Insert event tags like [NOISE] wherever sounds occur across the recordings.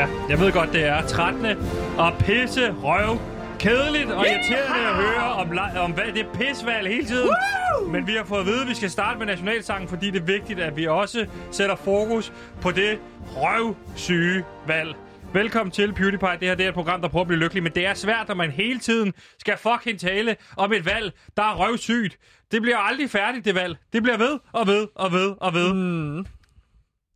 Ja, jeg ved godt, det er 13. og pisse røv kedeligt og irriterende at høre om, om hvad, det er pisvalg hele tiden. Woo! Men vi har fået at vide, at vi skal starte med nationalsangen, fordi det er vigtigt, at vi også sætter fokus på det røvsyge valg. Velkommen til PewDiePie. Det her det er et program, der prøver at blive lykkelig, men det er svært, når man hele tiden skal fucking tale om et valg, der er røvsygt. Det bliver aldrig færdigt, det valg. Det bliver ved og ved og ved og ved. Mm.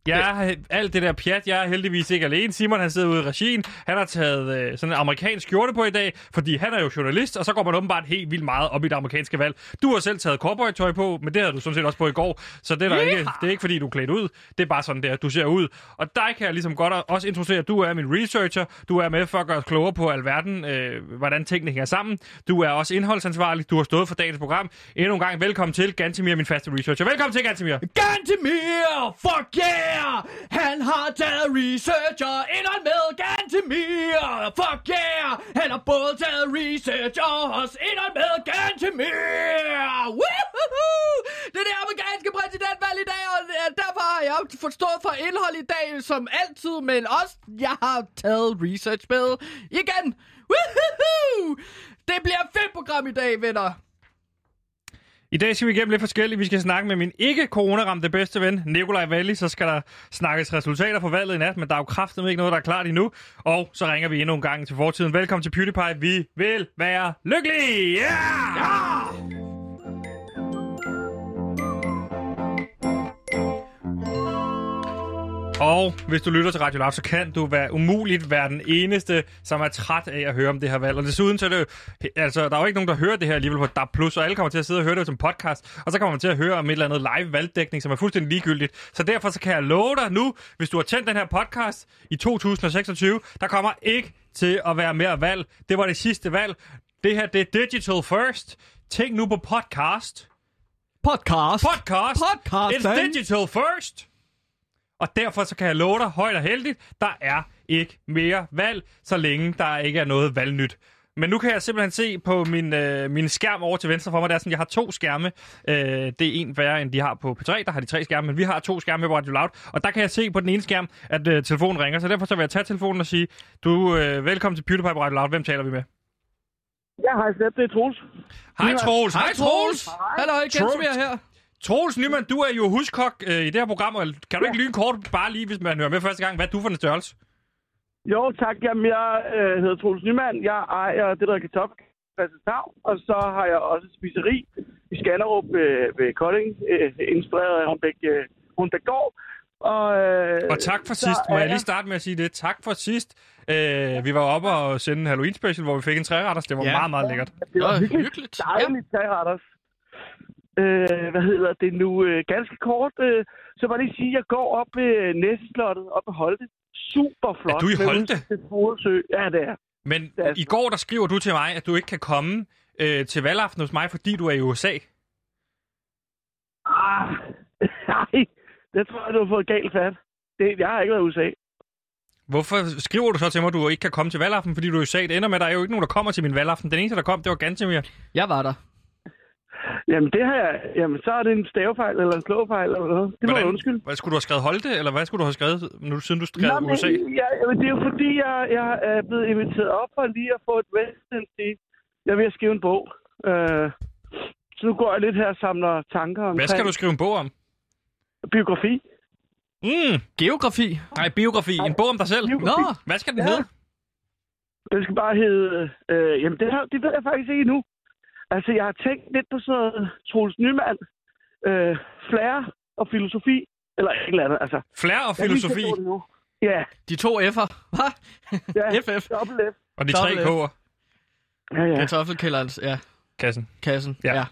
Ja, alt det der pjat, jeg er heldigvis ikke alene. Simon, han sidder ude i regien. Han har taget øh, sådan en amerikansk skjorte på i dag, fordi han er jo journalist, og så går man åbenbart helt vildt meget op i det amerikanske valg. Du har selv taget cowboy-tøj på, men det havde du sådan set også på i går, så det er, der yeah. ikke, det er ikke fordi, du er klædt ud. Det er bare sådan der, du ser ud. Og dig kan jeg ligesom godt også introducere, at du er min researcher. Du er med for at gøre os klogere på alverden, øh, hvordan tingene hænger sammen. Du er også indholdsansvarlig. Du har stået for dagens program. Endnu en gang velkommen til Gantemir, min faste researcher. Velkommen til, Gantemir. Gantemir! Fuck yeah! Yeah! Han har taget research og med Gantemir. Fuck yeah! Han har både taget research og også med Gantemir. Woohoo! Det er det amerikanske præsidentvalg i dag, og øh, derfor har jeg forstået for indhold i dag som altid, men også jeg har taget research med igen. Woohoo! Det bliver fedt program i dag, venner. I dag skal vi igennem lidt forskelligt. Vi skal snakke med min ikke-coronaramte bedste ven, Nikolaj Valli. Så skal der snakkes resultater for valget i nat, men der er jo kraftigt ikke noget, der er klart endnu. Og så ringer vi endnu en gang til fortiden. Velkommen til PewDiePie. Vi vil være lykkelige! Yeah! ja! Og hvis du lytter til Radio Loud, så kan du være umuligt være den eneste, som er træt af at høre om det her valg. Og desuden så er det jo, altså, der er jo ikke nogen, der hører det her alligevel på DAB+, og alle kommer til at sidde og høre det som podcast, og så kommer man til at høre om et eller andet live valgdækning, som er fuldstændig ligegyldigt. Så derfor så kan jeg love dig nu, hvis du har tændt den her podcast i 2026, der kommer ikke til at være mere valg. Det var det sidste valg. Det her, det er digital first. Tænk nu på podcast. Podcast. Podcast. Podcast. It's digital first. Og derfor så kan jeg love dig højt og heldigt, der er ikke mere valg, så længe der ikke er noget valgnyt. Men nu kan jeg simpelthen se på min, øh, min skærm over til venstre for mig, der er sådan, jeg har to skærme. Øh, det er en værre, end de har på P3, der har de tre skærme, men vi har to skærme på Radio Loud. Og der kan jeg se på den ene skærm, at øh, telefonen ringer, så derfor så vil jeg tage telefonen og sige, du øh, velkommen til PewDiePie på Radio Loud. Hvem taler vi med? Ja, hej Sepp, det er Troels. Hej Troels. Hej Troels. Hallo, Troels her. Troels Nyman, du er jo huskok øh, i det her program. Kan du ikke lyne kort, bare lige, hvis man hører med første gang, hvad er du for en størrelse? Jo, tak. Jamen, jeg øh, hedder Troels Nyman. Jeg ejer det, der hedder Kartoffel og så har jeg også et spiseri i Skanderup øh, ved Kolding, øh, inspireret af Hornbæk, øh, Hornbæk Gård. Og, øh, og tak for sidst. Må jeg lige starte med at sige det? Tak for sidst. Øh, vi var oppe og sendte en Halloween special, hvor vi fik en træretters. Det var ja. meget, meget lækkert. Ja, det var virkelig hyggeligt. Dejligt ja. træretters øh, hvad hedder det nu, øh, ganske kort, øh, så var det sige, at jeg går op ved Næseslottet, op ved Holte. Super flot. Er du i Holte? Ja, det er. Men det er i går, der skriver du til mig, at du ikke kan komme øh, til valgaften hos mig, fordi du er i USA. Ah, [LAUGHS] nej, det tror jeg, du har fået galt fat. Det, jeg har ikke været i USA. Hvorfor skriver du så til mig, at du ikke kan komme til valgaften, fordi du er i USA? Det ender med, at der er jo ikke nogen, der kommer til min valgaften. Den eneste, der kom, det var Gantemir. Jeg var der. Jamen, det har jeg... Jamen, så er det en stavefejl eller en slåfejl eller noget. Det må jeg undskylde. Hvad skulle du have skrevet Holte, eller hvad skulle du have skrevet, nu, siden du skrev Nå, USA? Ja, det er jo fordi, jeg, jeg er blevet inviteret op for lige at få et residency. Jeg vil skrive en bog. Uh, så nu går jeg lidt her og samler tanker om. Hvad skal du skrive en bog om? Biografi. Mm. Geografi? Nej, biografi. En bog om dig selv? Nå, hvad skal den ja. hedde? Den skal bare hedde... Øh, jamen, det, her, det ved jeg faktisk ikke endnu. Altså, jeg har tænkt lidt på sådan Troels Nyman, øh, flair og filosofi, eller et eller andet, altså. Flair og filosofi? Ja. De to F'er, hvad? Ja, [LAUGHS] FF. Dobbelt F. Og de tre K'er? Ja, ja. Kartoffelkælderens, ja. Kassen. Kassen, ja. ja.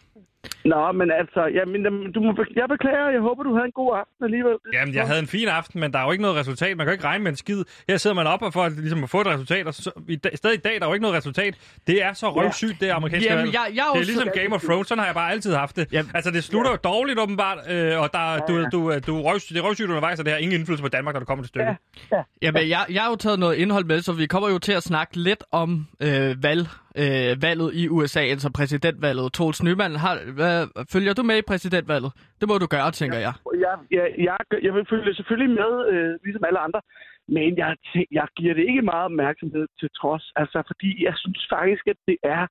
Nå, men altså, jamen, du må, jeg beklager, jeg håber, du havde en god aften alligevel. Jamen, jeg havde en fin aften, men der er jo ikke noget resultat. Man kan jo ikke regne med en skid. Her sidder man op og for ligesom at få et resultat, og så, i dag, stadig i dag, der er jo ikke noget resultat. Det er så røvsygt, det amerikanske jamen, jeg, jeg Det er ligesom Game of Thrones, sådan har jeg bare altid haft det. Jamen, altså, det slutter ja. jo dårligt åbenbart, øh, og der, ja, du, du, du, du røvsygt, det er røvsygt undervejs, og det har ingen indflydelse på Danmark, når det kommer til stykket. Ja. Ja. Jamen, jeg, jeg har jo taget noget indhold med, så vi kommer jo til at snakke lidt om øh, valg øh, valget i USA, altså præsidentvalget. Troels Nyman, har, hvad, følger du med i præsidentvalget? Det må du gøre, tænker jeg. Ja, ja, jeg, jeg vil følge selvfølgelig med, øh, ligesom alle andre. Men jeg, jeg giver det ikke meget opmærksomhed til trods. Altså, fordi jeg synes faktisk, at det er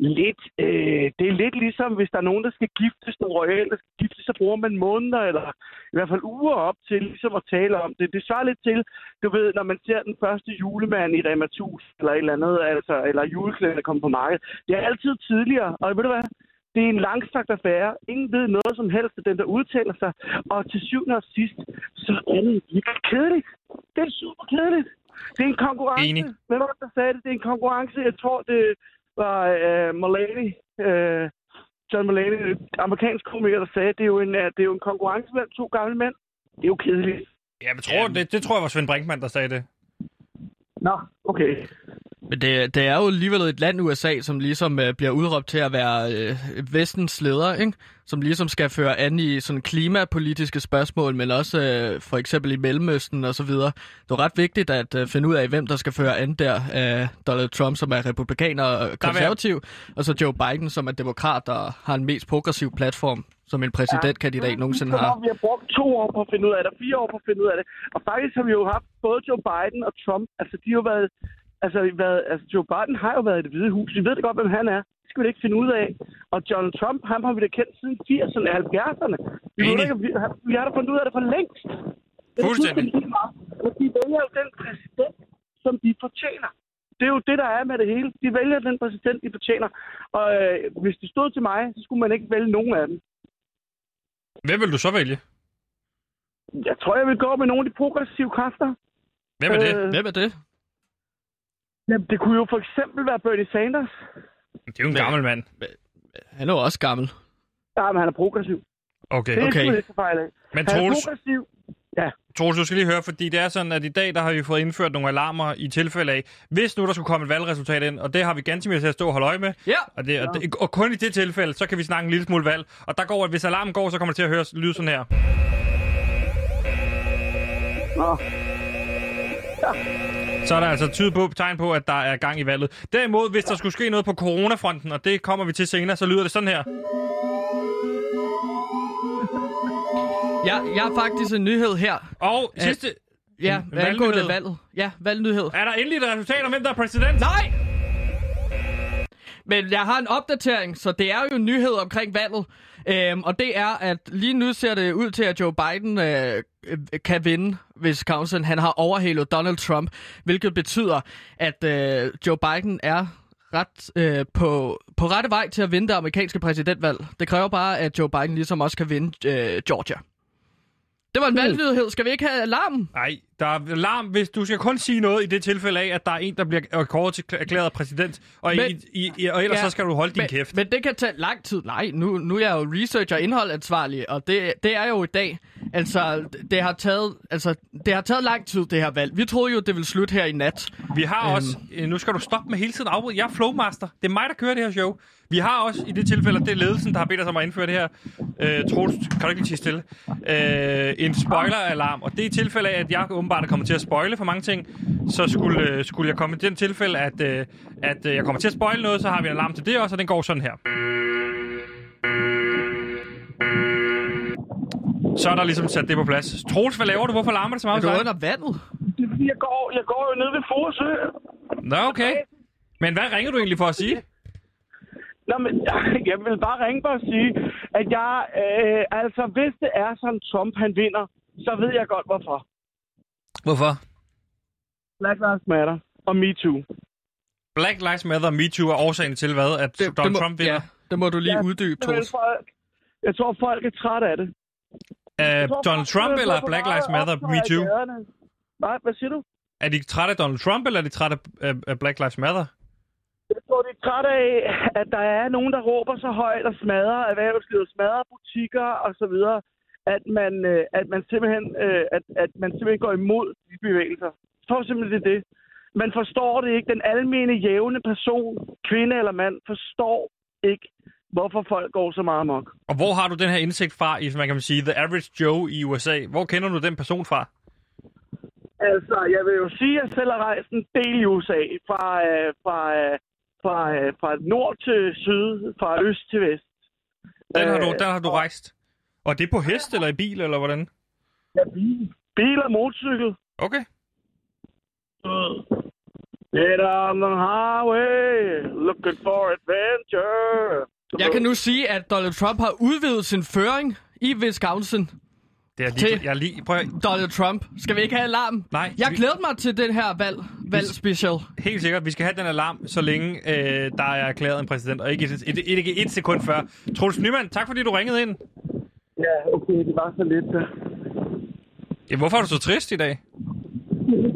lidt, øh, det er lidt ligesom, hvis der er nogen, der skal giftes, nogle royale, skal giftes, så bruger man måneder, eller i hvert fald uger op til ligesom at tale om det. Det svarer lidt til, du ved, når man ser den første julemand i Rema 1000, eller et eller andet, altså, eller juleklæder, der kommer på markedet. Det er altid tidligere, og ved du hvad? Det er en langstrakt affære. Ingen ved noget som helst af den, der udtaler sig. Og til syvende og sidst, så er det virkelig kedeligt. Det er super kedeligt. Det er en konkurrence. Enig. Hvem var det, der sagde det? Det er en konkurrence. Jeg tror, det var uh, Mulaney, uh, John Mulaney, en amerikansk komiker, der sagde, at det er, jo en, uh, det er jo en konkurrence mellem to gamle mænd. Det er jo kedeligt. Ja, men tror, det, det tror jeg var Svend Brinkmann, der sagde det. Nå, okay. Men det, det er jo alligevel et land, USA, som ligesom øh, bliver udråbt til at være øh, vestens leder, ikke? som ligesom skal føre an i sådan klimapolitiske spørgsmål, men også øh, for eksempel i Mellemøsten og så videre. Det er ret vigtigt at øh, finde ud af, hvem der skal føre an der. Øh, Donald Trump, som er republikaner og konservativ, og så Joe Biden, som er demokrat og har en mest progressiv platform, som en præsidentkandidat nogensinde har. Vi har brugt to år på at finde ud af det, fire år på at finde ud af det. Og faktisk har vi jo haft både Joe Biden og Trump. Altså, de har jo været... Altså, været, altså Joe Biden har jo været i det hvide hus. Vi ved det godt, hvem han er. Det skal vi da ikke finde ud af. Og Donald Trump, ham har vi da kendt siden 80'erne og 70'erne. Vi, ved ikke, vi, har- vi har da fundet ud af det for længst. Det er Fuldstændig. Men de vælger jo den præsident, som de fortjener. Det er jo det, der er med det hele. De vælger den præsident, de fortjener. Og øh, hvis det stod til mig, så skulle man ikke vælge nogen af dem. Hvem vil du så vælge? Jeg tror, jeg vil gå med nogle af de progressive kræfter. Hvem er det? Øh, Hvem er det? Jamen, det kunne jo for eksempel være Bernie Sanders. Det er jo en gammel mand. Han er jo også gammel. Ja, men han er progressiv. Okay. Det er Okay. så fejl af. Men Han er Troels, progressiv. Troels, du skal lige høre, fordi det er sådan, at i dag der har vi fået indført nogle alarmer i tilfælde af, hvis nu der skulle komme et valgresultat ind, og det har vi ganske mere til at stå og holde øje med, Ja. og, det, og, det, og kun i det tilfælde, så kan vi snakke en lille smule valg. Og der går, at hvis alarmen går, så kommer det til at høre lyde sådan her. Nå. Så er der altså tyde på, tegn på, at der er gang i valget. Derimod, hvis der skulle ske noget på coronafronten, og det kommer vi til senere, så lyder det sådan her. Ja, jeg har faktisk en nyhed her. Og sidste... Ja, hvad angående valgnyhed. valget. Ja, valgnyhed. Er der endelig et resultat om, hvem der er præsident? Nej! Men jeg har en opdatering, så det er jo en nyhed omkring valget. Øhm, og det er, at lige nu ser det ud til, at Joe Biden øh, øh kan vinde, hvis Council han har overhalet Donald Trump. Hvilket betyder, at øh, Joe Biden er ret øh, på, på rette vej til at vinde det amerikanske præsidentvalg. Det kræver bare, at Joe Biden ligesom også kan vinde øh, Georgia. Det var en valgnyhed. Skal vi ikke have alarmen? Nej, der er alarm, hvis du skal kun sige noget i det tilfælde af, at der er en, der bliver kåret til erklæret præsident, og, Men- i, i, og ellers Ja, så skal du holde din men, kæft. Men det kan tage lang tid. Nej, nu, nu er jeg jo researcher og indholdansvarlig, og det, det er jo i dag. Altså det, har taget, altså, det har taget lang tid, det her valg. Vi troede jo, det ville slutte her i nat. Vi har også... Øh, nu skal du stoppe med hele tiden afbryde. Jeg er flowmaster. Det er mig, der kører det her show. Vi har også i det tilfælde, det er ledelsen, der har bedt os om at indføre det her. Øh, Troels, kan du ikke lige stille? Øh, en spoiler-alarm. Og det er i tilfælde af, at jeg åbenbart er kommet til at spoile for mange ting. Så skulle, øh, skulle jeg komme i den tilfælde, at, øh, at øh, jeg kommer til at spoile noget, så har vi en alarm til det også, og den går sådan her. Så er der ligesom sat det på plads. Troels, hvad laver du? Hvorfor larmer det så Er meget? du hos dig? under vandet? Det er fordi, jeg går, jeg går jo ned ved Forsø. Nå, okay. Men hvad ringer du egentlig for at sige? Nå, men [LAUGHS] jeg vil bare ringe for at sige, at jeg, øh, altså, hvis det er sådan, Trump han vinder, så ved jeg godt, hvorfor. Hvorfor? Black Lives Matter og Me Too. Black Lives Matter og MeToo er årsagen til hvad? At det, Donald må, Trump vinder? Ja, det må du lige Ja, uddybe, Det Troels. folk, jeg tror, folk er trætte af det. Uh, Donald Trump er eller Black Lives Matter i MeToo? gaderne. Hvad? Siger du? Er de trætte af Donald Trump, eller er de trætte af, af Black Lives Matter? Jeg tror, de er trætte af, at der er nogen, der råber så højt og smadrer erhvervslivet, smadrer butikker og så videre, at man, øh, at man simpelthen, øh, at, at man simpelthen går imod de bevægelser. Jeg tror simpelthen, det er det. Man forstår det ikke. Den almene jævne person, kvinde eller mand, forstår ikke, hvorfor folk går så meget amok. Og hvor har du den her indsigt fra, i, man kan sige, The Average Joe i USA? Hvor kender du den person fra? Altså, jeg vil jo sige, at jeg selv har rejst en del i USA. Fra, øh, fra, øh, fra, øh, fra nord til syd, fra øst til vest. Den har du, Øh, der har du rejst. Og det er på hest eller i bil, eller hvordan? Ja, bil. Bil og motorcykel. Okay. Get on the highway, looking for adventure. Jeg kan nu sige, at Donald Trump har udvidet sin føring i Wisconsin. Det er lige, Til- jeg lige, prøv, at- Donald Trump. Skal vi ikke have alarm? Nej, Jeg vi- glæder mig til den her valg, valg special. helt sikkert, vi skal have den alarm, så længe øh, der er erklæret en præsident, og ikke et, et, et, et, et sekund før. Troels Nyman, tak fordi du ringede ind. Ja, okay, det var så lidt. Ja, hvorfor er du så trist i dag?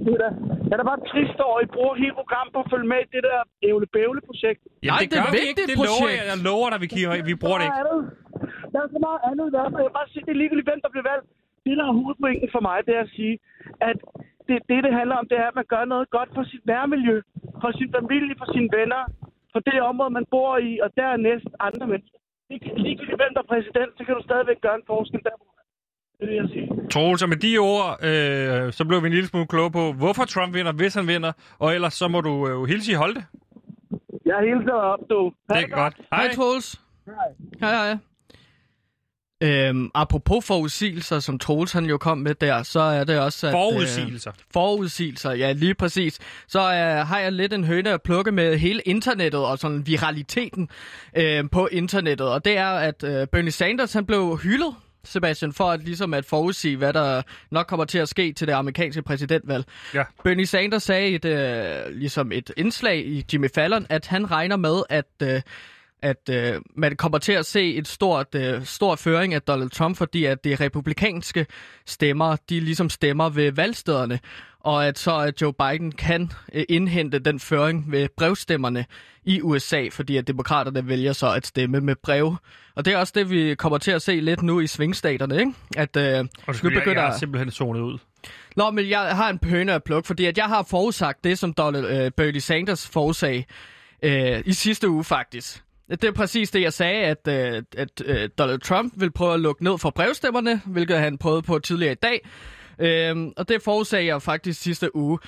Det er da- Jeg er da bare trist over, at I bruger hele programmet på at følge med i det der ævle-bævle-projekt. Jamen, Nej, det, det er vigtigt Det lover projekt. jeg. Jeg lover dig, vi, kigger, vi bruger det ikke. andet. Der er så meget andet i verden, jeg vil bare sige, det er ligegyldigt, hvem der bliver valgt. Det, der er hovedpointen for mig, det er at sige, at det, det, det handler om, det er, at man gør noget godt for sit nærmiljø, for sin familie, for sine venner, for det område, man bor i, og dernæst andre mennesker. Lig- Ligegyldigt, hvem der er præsident, så kan du stadigvæk gøre en forskel der. hvor. Det det, jeg. Troels, og med de ord, øh, så blev vi en lille smule kloge på, hvorfor Trump vinder, hvis han vinder, og ellers så må du øh, hilse i Holte. Jeg hilser op, du. Ha' Det er godt. Hej, Hej. Troels. Hej, hej. Øhm, apropos forudsigelser, som Troels han jo kom med der, så er det også... At, Forudsigelser. Øh, forudsigelser, ja, lige præcis. Så øh, har jeg lidt en høne at plukke med hele internettet og sådan viraliteten øh, på internettet. Og det er, at øh, Bernie Sanders han blev hyldet, Sebastian, for at ligesom at forudsige, hvad der nok kommer til at ske til det amerikanske præsidentvalg. Ja. Bernie Sanders sagde et, øh, ligesom et indslag i Jimmy Fallon, at han regner med, at, øh, at øh, man kommer til at se et stort, øh, stor føring af Donald Trump, fordi at det republikanske stemmer, de ligesom stemmer ved valgstederne, og at så at Joe Biden kan øh, indhente den føring ved brevstemmerne i USA, fordi at demokraterne vælger så at stemme med brev. Og det er også det, vi kommer til at se lidt nu i svingstaterne, ikke? At øh, Og nu jeg, begynder... jeg er simpelthen zonet ud. Nå, men jeg har en pøne at plukke, fordi at jeg har forudsagt det, som Donald, øh, Bernie Sanders forudsag øh, i sidste uge faktisk. Det er præcis det, jeg sagde, at, øh, at øh, Donald Trump vil prøve at lukke ned for brevstemmerne, hvilket han prøvede på tidligere i dag. Øh, og det forudsagde jeg faktisk sidste uge.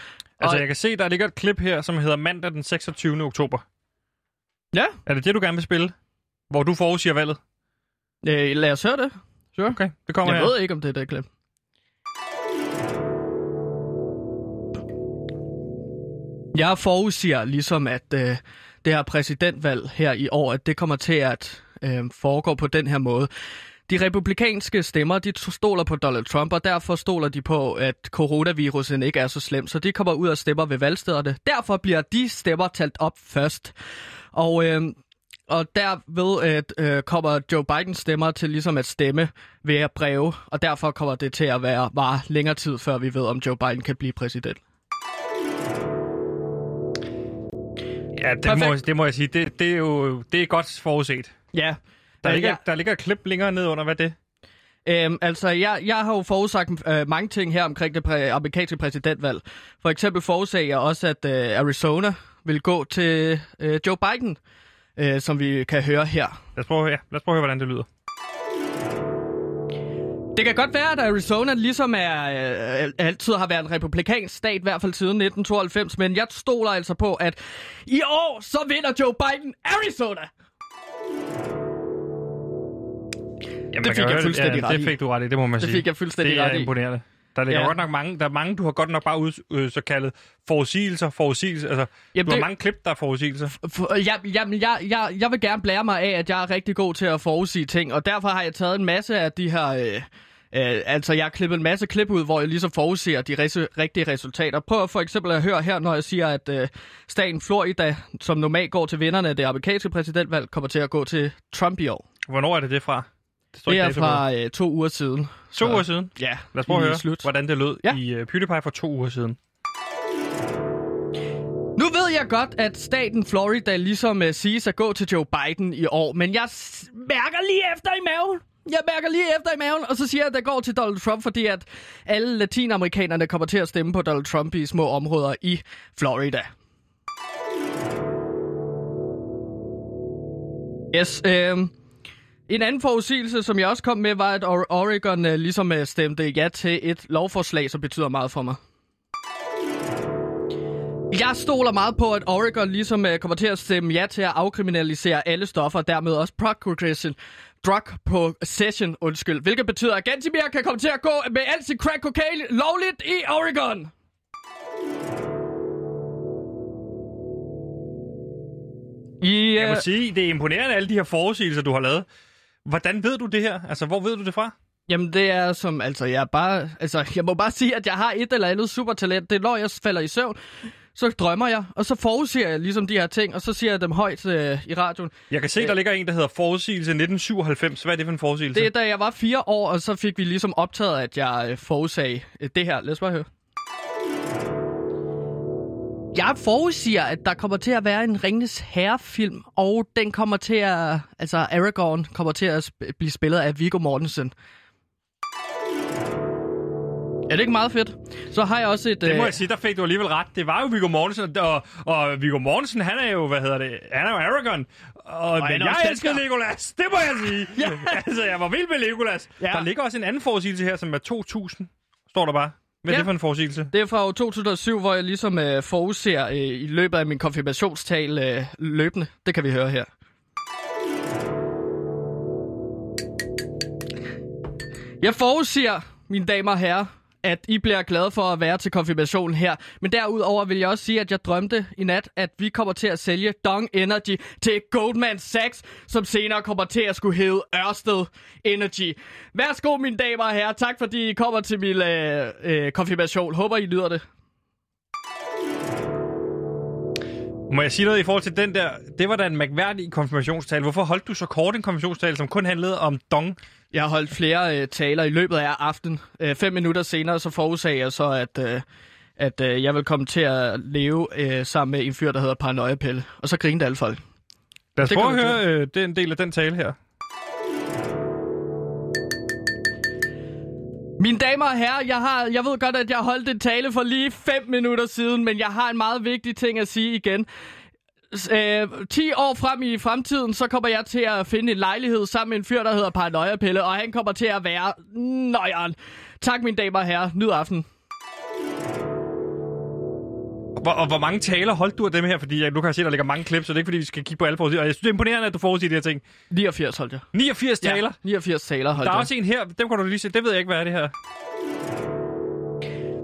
Altså, Og- jeg kan se, der ligger et klip her, som hedder mandag den 26. oktober. Ja, Er det det, du gerne vil spille? Hvor du forudsiger valget? øh, lad os høre det. Sure. Okay, det kommer Jeg her. ved ikke, om det er det klip. Jeg forudsiger ligesom, at øh, det her præsidentvalg her i år, at det kommer til at øh, foregå på den her måde. De republikanske stemmer, de stoler på Donald Trump, og derfor stoler de på, at coronavirusen ikke er så slem, så de kommer ud og stemmer ved valgstederne. Derfor bliver de stemmer talt op først. Og øh, og derved at, øh, kommer Joe Bidens stemmer til ligesom at stemme ved breve, og derfor kommer det til at være bare længere tid, før vi ved, om Joe Biden kan blive præsident. Ja, det må, Perfekt. det må jeg sige. Det, det er jo det er godt forudset. Ja. Der, Øh, ligger, ja. der ligger et klip længere ned under, hvad det? Øhm, altså, jeg, jeg har jo forudsagt øh, mange ting her omkring det præ- amerikanske præsidentvalg. For eksempel forudsagde jeg også, at øh, Arizona vil gå til øh, Joe Biden, øh, som vi kan høre her. Lad os prøve, ja, lad os prøve at høre, hvordan det lyder. Det kan godt være, at Arizona ligesom er, øh, altid har været en republikansk stat, i hvert fald siden 1992, men jeg stoler altså på, at i år, så vinder Joe Biden Arizona! Jamen, Det fik jeg fuldstændig ja, ret det i. fik du ret i, det må man Det sige. fik jeg fuldstændig det er ret i. imponerende. Der ligger Ja. godt nok mange, der er mange, du har godt nok bare ud, øh, så kaldet forudsigelser, forudsigelser. Altså, Jamen, du har det- mange klip, der er forudsigelser. For, jeg, jeg, jeg, jeg, jeg vil gerne blære mig af, at jeg er rigtig god til at forudsige ting, og derfor har jeg taget en masse af de her... Øh, øh, altså, jeg har klippet en masse klip ud, hvor jeg ligesom forudsiger de res- rigtige resultater. Prøv for eksempel at høre her, når jeg siger, at øh, staten Florida, som normalt går til vinderne af det amerikanske præsidentvalg, kommer til at gå til Trump i år. Hvornår er det det fra? Det, står Det er fra øh, to uger siden. To Så- uger siden. Ja, Lad os prøve at høre, slut. hvordan det lød Ja. i uh, PewDiePie for to uger siden. Nu ved jeg godt, at staten Florida ligesom uh, siges at gå til Joe Biden i år, men jeg s- mærker lige efter i maven. Jeg mærker lige efter i maven, og så siger jeg, at det går til Donald Trump, fordi at alle latinamerikanerne kommer til at stemme på Donald Trump i små områder i Florida. Yes, øh, en anden forudsigelse, som jeg også kom med, var, at Oregon øh, ligesom øh, stemte ja til et lovforslag, som betyder meget for mig. Jeg stoler meget på, at Oregon ligesom øh, kommer til at stemme ja til at afkriminalisere alle stoffer, og dermed også progression, drug session undskyld. Hvilket betyder, at Gantimir kan komme til at gå med alt sit crack cocaine lovligt i Oregon. I, uh... Jeg må sige, det er imponerende, alle de her forudsigelser, du har lavet. Hvordan ved du det her? Altså, hvor ved du det fra? Jamen, det er som, altså, jeg er bare, altså, jeg må bare sige, at jeg har et eller andet supertalent. Det er, når jeg falder i søvn, så drømmer jeg, og så forudsiger jeg ligesom de her ting, og så siger jeg dem højt øh, i radioen. Jeg kan se, der ligger en, der hedder forudsigelse 1997. Hvad er det for en forudsigelse? Det er, da jeg var fire år, og så fik vi ligesom optaget, at jeg øh, forudsag øh, det her. Lad os bare høre. Jeg forudsiger, at der kommer til at være en Ringnes Herre-film, og den kommer til at... Altså, Aragorn kommer til at sp- blive spillet af Viggo Mortensen. Er det ikke meget fedt? Så har jeg også et... Det må øh, jeg sige, der fik du alligevel ret. Det var jo Viggo Mortensen, og, og Viggo Mortensen, han er jo, hvad hedder det, han er jo Aragorn. Og, han men er jeg elsker. Legolas, det må jeg sige. Ja. [LAUGHS] altså, jeg var vild med Legolas. Ja. Der ligger også en anden forudsigelse her, som er 2000, står der bare. Hvad er Ja. det for en forudsigelse? Det er fra år 2007, hvor jeg ligesom øh, forudser øh, i løbet af min konfirmationstal øh, løbende. Det kan vi høre her. Jeg forudsiger, mine damer og herrer, at I bliver glade for at være til konfirmationen her. Men derudover vil jeg også sige, at jeg drømte i nat, at vi kommer til at sælge Dong Energy til Goldman Sachs, som senere kommer til at skulle hedde Ørsted Energy. Værsgo, mine damer og herrer. Tak fordi I kommer til min øh, øh, konfirmation. Håber, I lyder det. Må jeg sige noget i forhold til den der? Det var da en mærkværdig konfirmationstale. Hvorfor holdt du så kort en konfirmationstale, som kun handlede om dong? Jeg har holdt flere øh, taler i løbet af aftenen. Øh, fem minutter senere så forudsagde jeg så, at, øh, at øh, jeg vil komme til at leve øh, sammen med en fyr, der hedder Paranoia Pelle. Og så grinede alle folk. Lad os Det prøve at høre øh, den del af den tale her. Mine damer og herrer, jeg, har, jeg ved godt, at jeg holdt en tale for lige 5 minutter siden, men jeg har en meget vigtig ting at sige igen. Øh, 10 år frem i fremtiden, så kommer jeg til at finde en lejlighed sammen med en fyr, der hedder Paranoia Pelle, og han kommer til at være nøjeren. Tak, mine damer og herrer. Nyd aften. Hvor, og hvor mange taler holdt du af dem her? Fordi jeg, nu kan jeg se, der ligger mange klips, så det er ikke, fordi vi skal kigge på alle forudsigelser. Og jeg synes, det er imponerende, at du forudsiger de her ting. 89 holdt jeg. 89 taler. 89 taler holdt Der er jeg. også en her, dem kan du lige se. Det ved jeg ikke, hvad er det her.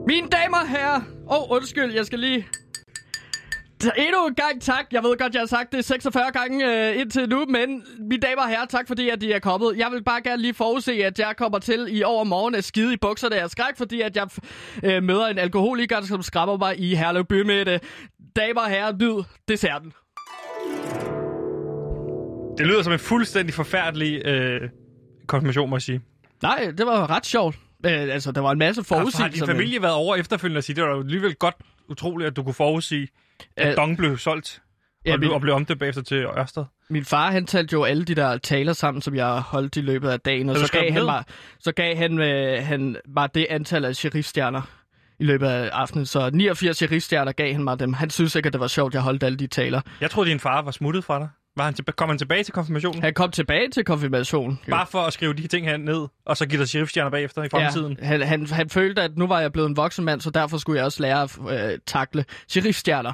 Mine damer og herrer. Åh, oh, undskyld, jeg skal lige... Endnu en gang tak. Jeg ved godt, jeg har sagt det 46 gange øh, indtil nu, men mine damer og herrer, tak fordi, at de er kommet. Jeg vil bare gerne lige forudse, at jeg kommer til i overmorgen at skide i bukserne af skræk, fordi at jeg øh, møder en alkoholiker, som skræmmer mig i Herlev Bymidte. Damer og herrer, nyd desserten. Det lyder som en fuldstændig forfærdelig øh, konfirmation, må jeg sige. Nej, det var ret sjovt. Øh, altså, der var en masse Har, har forudsigelser. din familie været over efterfølgende og sige, det var alligevel godt utroligt, at du kunne forudsige, at Dong blev solgt ja, og, blev, og blev omdøbt bagefter til Ørsted. Min far, han talte jo alle de der taler sammen, som jeg holdt i løbet af dagen, og så gav, han mig, så gav han, øh, han bare det antal af sheriffstjerner i løbet af aftenen. Så 89 sheriffstjerner gav han mig dem. Han synes ikke, at det var sjovt, at jeg holdt alle de taler. Jeg troede, din far var smuttet fra dig. Var han tilba- kom han tilbage til konfirmationen? Han kom tilbage til konfirmationen. jo. Bare for at skrive de ting her ned, og så give dig sheriffstjerner bagefter i fremtiden. Ja, han, han, han følte, at nu var jeg blevet en voksen mand, så derfor skulle jeg også lære at øh, takle sheriffstjerner.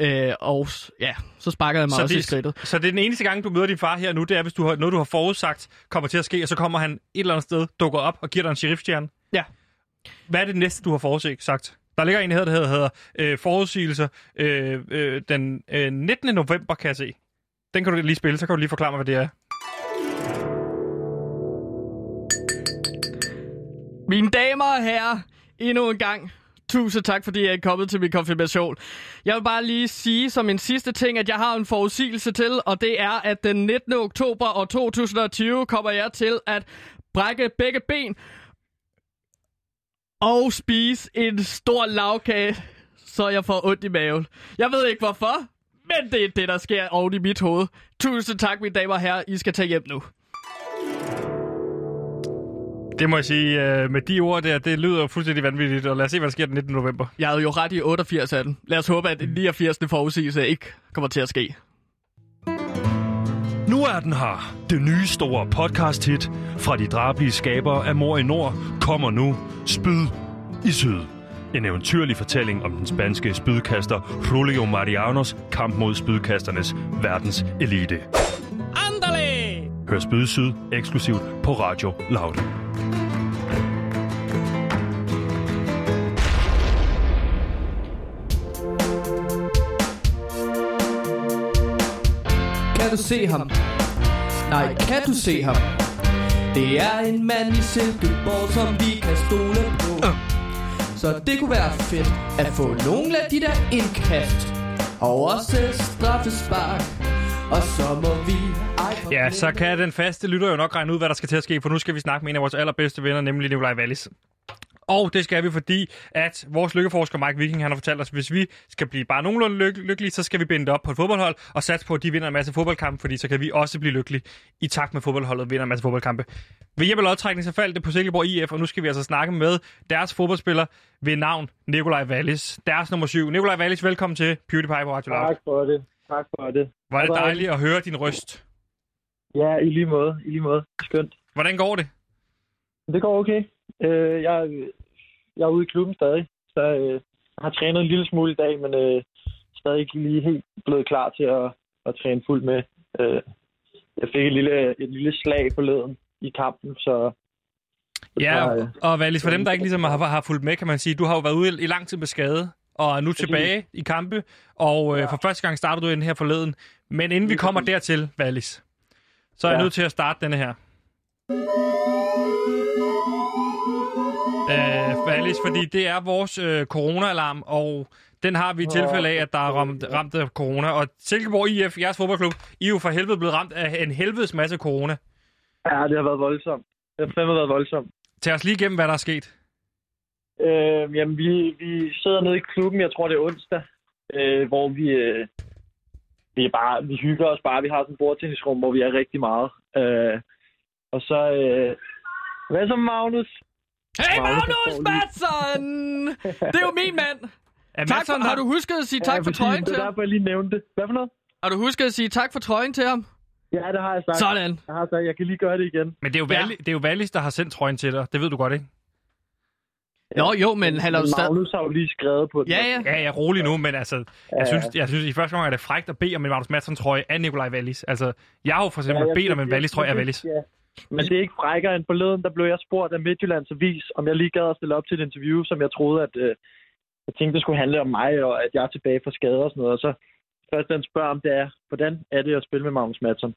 Øh, og ja, så sparkede jeg mig Så også i det, skridtet. så det er den eneste gang, du møder din far her nu, det er, hvis du har, noget, du har forudsagt, kommer til at ske, og så kommer han et eller andet sted, dukker op og giver dig en sheriffstjerne. Ja. Hvad er det næste, du har forudsagt? Sagt? Der ligger en her, der hedder, hedder øh, forudsigelser øh, øh, den øh, 19. november, kan jeg se. Den kan du lige spille, så kan du lige forklare mig, hvad det er. Mine damer og herrer, endnu en gang, tusind tak, fordi jeg er kommet til min konfirmation. Jeg vil bare lige sige som en sidste ting, at jeg har en forudsigelse til, og det er, at den 19. oktober år 2020 kommer jeg til at brække begge ben og spise en stor lavkage, så jeg får ondt i maven. Jeg ved ikke hvorfor, men det er det, der sker oven i mit hoved. Tusind tak, mine damer og herrer. I skal tage hjem nu. Det må jeg sige, øh, med de ord der, det lyder fuldstændig vanvittigt, og lad os se, hvad der sker den 19. november. Jeg havde jo ret i 88 af den. Lad os håbe, at den 89. forudsigelse ikke kommer til at ske. Nu er den her. Det nye store podcast-hit fra de drabelige skabere af Mor i Nord kommer nu. Spyd i syd. En eventyrlig fortælling om den spanske spydkaster Julio Marianos kamp mod spydkasternes verdens elite. Andale! Hør Spyd Syd eksklusivt på Radio Loud. Kan du se ham? Nej, kan du se ham? Det er en mand i Silkeborg, som vi kan stole på. Så det kunne være fedt at få nogle af de der indkast. Og også straffespark. Og så må vi... Ja, så kan den faste lytter jo nok regne ud, hvad der skal til at ske, for nu skal vi snakke med en af vores allerbedste venner, nemlig Nikolaj Wallis. Og det skal vi, fordi at vores lykkeforsker Mike Viking, han har fortalt os, at hvis vi skal blive bare nogenlunde lyk- lykkelige, så skal vi binde det op på et fodboldhold og satse på, at de vinder en masse fodboldkampe, fordi så kan vi også blive lykkelige i takt med fodboldholdet vinder en masse fodboldkampe. Ved hjælp af lodtrækning, så faldt det på Silkeborg IF, og nu skal vi altså snakke med deres fodboldspiller ved navn Nikolaj Wallis. Deres nummer syv. Nikolaj Wallis, velkommen til PewDiePie på Radio Loud. Tak for det. Tak for det. Var det dejligt at høre din røst. Ja, i lige måde. I lige måde. Skønt. Hvordan går det? Det går okay. Øh, jeg, jeg er ude i klubben stadig, så øh, jeg har trænet en lille smule i dag, men øh, stadig ikke lige helt blevet klar til at, at træne fuldt med. Øh, jeg fik et lille, et lille slag forleden i kampen, så... Ja, og Valis, for dem, der ikke ligesom har, har fulgt med, kan man sige, du har jo været ude i lang tid med skade, og er nu tilbage i kampe, og øh, for første gang starter du ind her forleden. Men inden vi kommer dertil, Valis, så er jeg Ja. nødt til at starte denne her. Valis, fordi det er vores øh, corona-alarm, og den har vi i tilfælde af, at der er ramt, ramt af corona. Og Silkeborg IF, jeres fodboldklub, I er jo for helvede blevet ramt af en helvedes masse corona. Ja, det har været voldsomt. Det har fandme været voldsomt. Tag os lige igennem, hvad der er sket. Øh, jamen, vi, vi sidder nede i klubben, jeg tror det er onsdag, øh, hvor vi, øh, vi, er bare, vi hygger os bare. Vi har sådan et bordtennisrum, hvor vi er rigtig meget. Øh, og så... Øh, hvad så, Magnus? Hey Magnus, Madsen! Det er jo min mand. Er Tak for, har du husket at sige tak for præcis. trøjen Det til er ham? derfor, jeg lige nævnte det. Hvad for noget? Har du husket at sige tak for trøjen til ham? Ja, det har jeg sagt. Sådan. Jeg har sagt, jeg kan lige gøre det igen. Men det er jo, Ja. Valli, det er jo Wallis, der har sendt trøjen til dig. Det ved du godt, ikke? Nå jo, men han er jo stadig... Magnus har jo lige skrevet på det. Ja, ja. Ja, jeg er rolig nu, men altså, jeg synes, jeg synes i første gang er det frækt at bede om en Magnus Madsen trøje af Nikolaj Wallis. Altså, jeg har jo for eksempel jeg bedt om en Wallis trøje af det- Wallis. Ja. Men det er ikke frækkere end forleden, der blev jeg spurgt af Midtjyllands Avis, om jeg lige gad at stille op til et interview, som jeg troede, at øh, jeg tænkte, det skulle handle om mig, og at jeg er tilbage fra skader og sådan noget. Og så først den spørger om, det er, hvordan er det at spille med Magnus Madsen?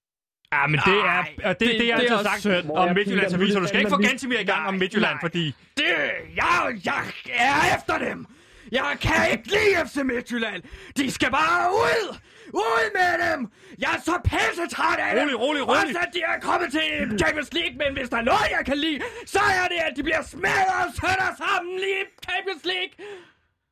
Ja, men det er, Ej, og det, det, det- det er det er altid også sagt synd. om Jeg Midtjyllands Avis, du skal ikke få Gantimir i gang om Midtjylland, nej. fordi... Det, jeg, jeg er efter dem. Jeg kan ikke lide FC Midtjylland. De skal bare ud. Ud med dem. Jeg er så pisse træt af dem. Rolig, rolig, rolig. Også at de er kommet til Champions League, men hvis der er noget, jeg kan lide, så er det, at de bliver smadret og sætter sammen i Champions League.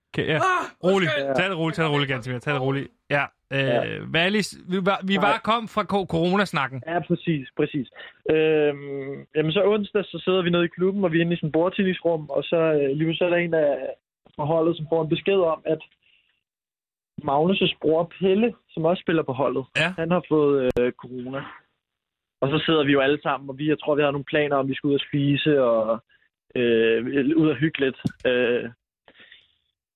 Okay, ja. Ah, Rolig. undskyld. Tag det roligt, tag det roligt, Gantimir. Tag det roligt. Ja, øh, Wallis, vi var, vi var kom fra coronasnakken. Ja, præcis, præcis. Øhm, jamen så onsdag, så sidder vi nede i klubben, og vi er inde i sådan et bordtennisrum, og så øh, lige pludselig er der en af forholdet, som får en besked om, at Magnus' bror Pelle, som også spiller på holdet, Ja. han har fået øh, corona. Og så sidder vi jo alle sammen, og vi, jeg tror, vi har nogle planer om, vi skal ud og spise og øh, ud og hygge lidt. Øh,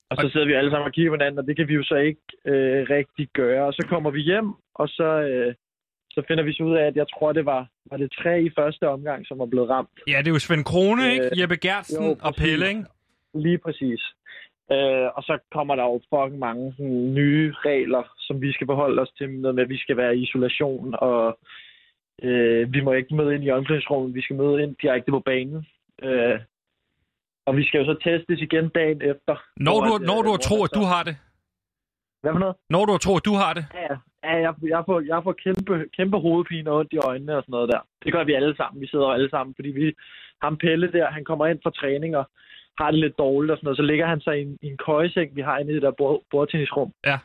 og så sidder vi alle sammen og kigger på hinanden, og det kan vi jo så ikke øh, rigtig gøre. Og så kommer vi hjem, og så, øh, så finder vi så ud af, at jeg tror, det var, var det tre i første omgang, som var blevet ramt. Ja, det er jo Svend Krone, ikke? Øh, Jeppe Gertsen jo, og præcis. Pelle, ikke? Lige præcis. Øh, og så kommer der jo fucking mange sådan, nye regler, som vi skal forholde os til. Noget med, at vi skal være i isolation, og øh, vi må ikke møde ind i omklædningsrummet. Vi skal møde ind direkte på banen. Øh, og vi skal jo så testes igen dagen efter. Når du, at, når øh, du har hvor tro, der at du har det. Hvad for noget? Når du har tro, at du har det. Ja, ja. jeg, jeg, får, jeg får kæmpe, kæmpe hovedpine og ondt i øjnene og sådan noget der. Det gør vi alle sammen. Vi sidder alle sammen, fordi vi... Ham Pelle der, han kommer ind fra træning og har det lidt dårligt og sådan noget. Så ligger han sig i en, i en køjeseng, vi har inde i det der bord, bordtennisrum. Ja.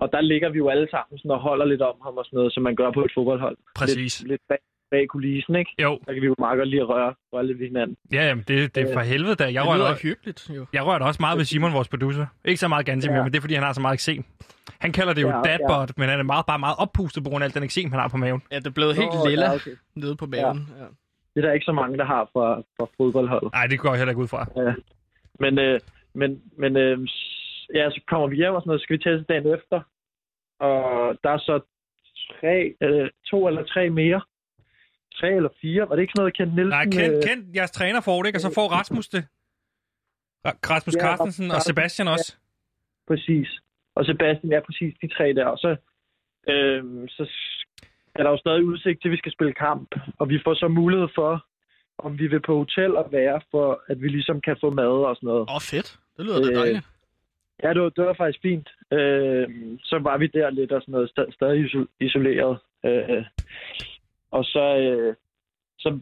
Og der ligger vi jo alle sammen sådan og holder lidt om ham og sådan noget, som man gør på et fodboldhold. Præcis. Lidt, lidt bag, bag kulissen, ikke? Jo, Der kan vi jo meget godt lide at røre, røre lidt ved hinanden. ja, jamen, det, det er for helvede da. Jeg lyder også, hyggeligt, jo. jeg rører da også meget ved Simon, vores producer. Ikke så meget Gantimir, Ja. men det er, fordi han har så meget eksem. Han kalder det jo Ja, dadbot, men han er meget, bare meget oppustet på grund af alt den eksem, han har på maven. Ja, det er blevet helt Nå, lilla Ja, okay. nede på maven. Ja. Det er der ikke så mange, der har fra, fra fodboldholdet. Nej, det går jeg heller ikke ud fra. Men, øh, men, men øh, ja, så kommer vi hjem og sådan noget, så skal vi teste dagen efter. Og der er så tre, øh, to eller tre mere. Tre eller fire. Var det ikke sådan noget, Kent Nielsen? Nej, øh, Kent, Kent, jeres træner får det, ikke? Og så får Rasmus det. Ra- Rasmus Ja, Carstensen og Sebastian også. Præcis. Og Sebastian, ja, præcis de tre der. Og så, øh, så er der jo stadig udsigt til, at vi skal spille kamp. Og vi får så mulighed for, om vi vil på hotel og være, for at vi ligesom kan få mad og sådan noget. Åh, oh, fedt. Det lyder da Øh, dejligt. Ja, det var, det var faktisk fint. Øh, så var vi der lidt og sådan noget, sta- stadig iso- isoleret. Øh, og så, øh, så,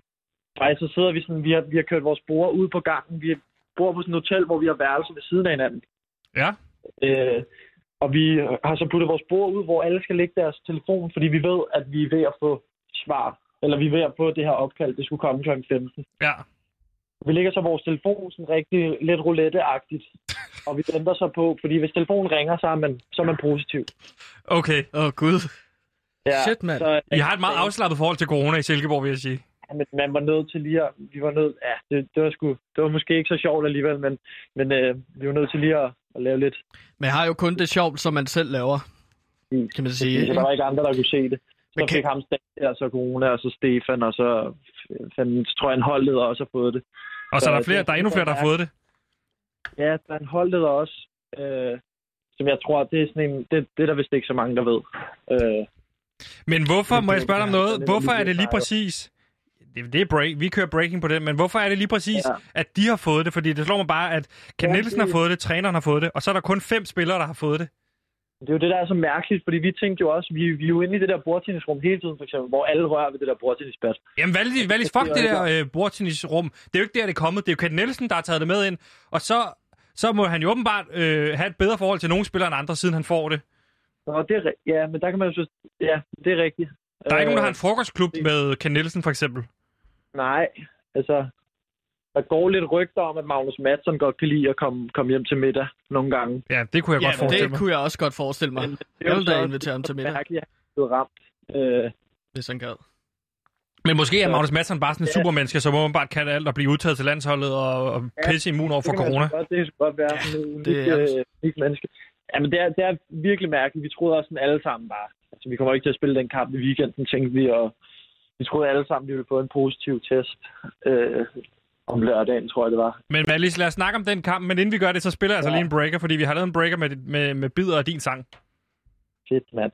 faktisk, så sidder vi sådan, vi har, vi har kørt vores bord ud på gangen. Vi bor på sådan et hotel, hvor vi har værelser ved siden af hinanden. Ja. Øh, og vi har så puttet vores bord ud, hvor alle skal lægge deres telefon, fordi vi ved, at vi er ved at få svar. Eller vi er ved at få det her opkald. Det skulle komme kl. 15. Ja. Vi lægger så vores telefon sådan rigtig lidt roulette-agtigt. Og vi venter så på, fordi hvis telefonen ringer, så er man, så er man positiv. Okay. Åh, oh, gud. Ja, Shit, mand. Så, I har et meget afslappet forhold til corona i Silkeborg, vil jeg sige. Ja, men man var nødt til lige at... Vi var nødt... Ja, det, det, var sgu, det var måske ikke så sjovt alligevel, men, men øh, vi var nødt til lige at, at lave lidt. Men jeg har jo kun det sjovt, som man selv laver, kan man sige. Så der Ikke? var ikke andre, der kunne se det. Så Men kan- fik ham Stan, og så Corona, og så Stefan, og så, fanden, så tror jeg, en holdleder også har fået det. Og så er der, Så flere, det- der er endnu flere, der har fået det. Ja, der er en holdleder også, øh, som jeg tror, det er sådan en... Det, det er der vist ikke så mange, der ved. Øh, Men hvorfor, må jeg spørge dig om noget? Hvorfor er det lige præcis... Det, det er break. Vi kører breaking på det, men hvorfor er det lige præcis, Ja. at de har fået det? Fordi det slår mig bare, at Ken Ja, Nielsen har fået det, træneren har fået det, og så er der kun fem spillere, der har fået det. Det er jo det, der er så mærkeligt, fordi vi tænkte jo også, vi, vi er jo inde i det der bordtennisrum hele tiden, for eksempel, hvor alle rører ved det der bordtennisbat. Jamen, Valis, Valis fuck det der øh, bordtennisrum. Det er jo ikke der, det er kommet. Det er jo Ken Nielsen, der har taget det med ind. Og så, så må han jo åbenbart øh, have et bedre forhold til nogle spillere end andre, siden han får det. Nå, det er, ja, men der kan man jo så... Ja, det er rigtigt. Der er ikke nogen, der har Øh, en frokostklub med Ken Nielsen, for eksempel. Nej, altså... Der går lidt rygter om, at Magnus Madsen godt kan lide at komme, komme hjem til middag nogle gange. Ja, det kunne jeg Ja, godt forestille det mig. kunne jeg også godt forestille mig. Men det er Jeg jo vil da invitere ham til middag, Mærkeligt, at han er ramt. Øh, hvis han gad. Men måske er Magnus Madsen bare sådan en Ja. supermenneske, som åbenbart kan alt og blive udtaget til landsholdet og, og pisse immun over for det corona. Godt, det kan godt være sådan en det unik, er øh, unik menneske. Ja, men det er, det er virkelig mærkeligt. Vi troede også sådan alle sammen bare. Altså, vi kommer ikke til at spille den kamp i weekenden, tænkte vi, og vi troede alle sammen, vi ville få en positiv test øh, om lørdagen, tror jeg det var. Men Valis, lad os snakke om den kamp, men inden vi gør det, så spiller jeg altså Ja. lige en breaker, fordi vi har lavet en breaker med, med, med bidder af din sang. Fedt, mand.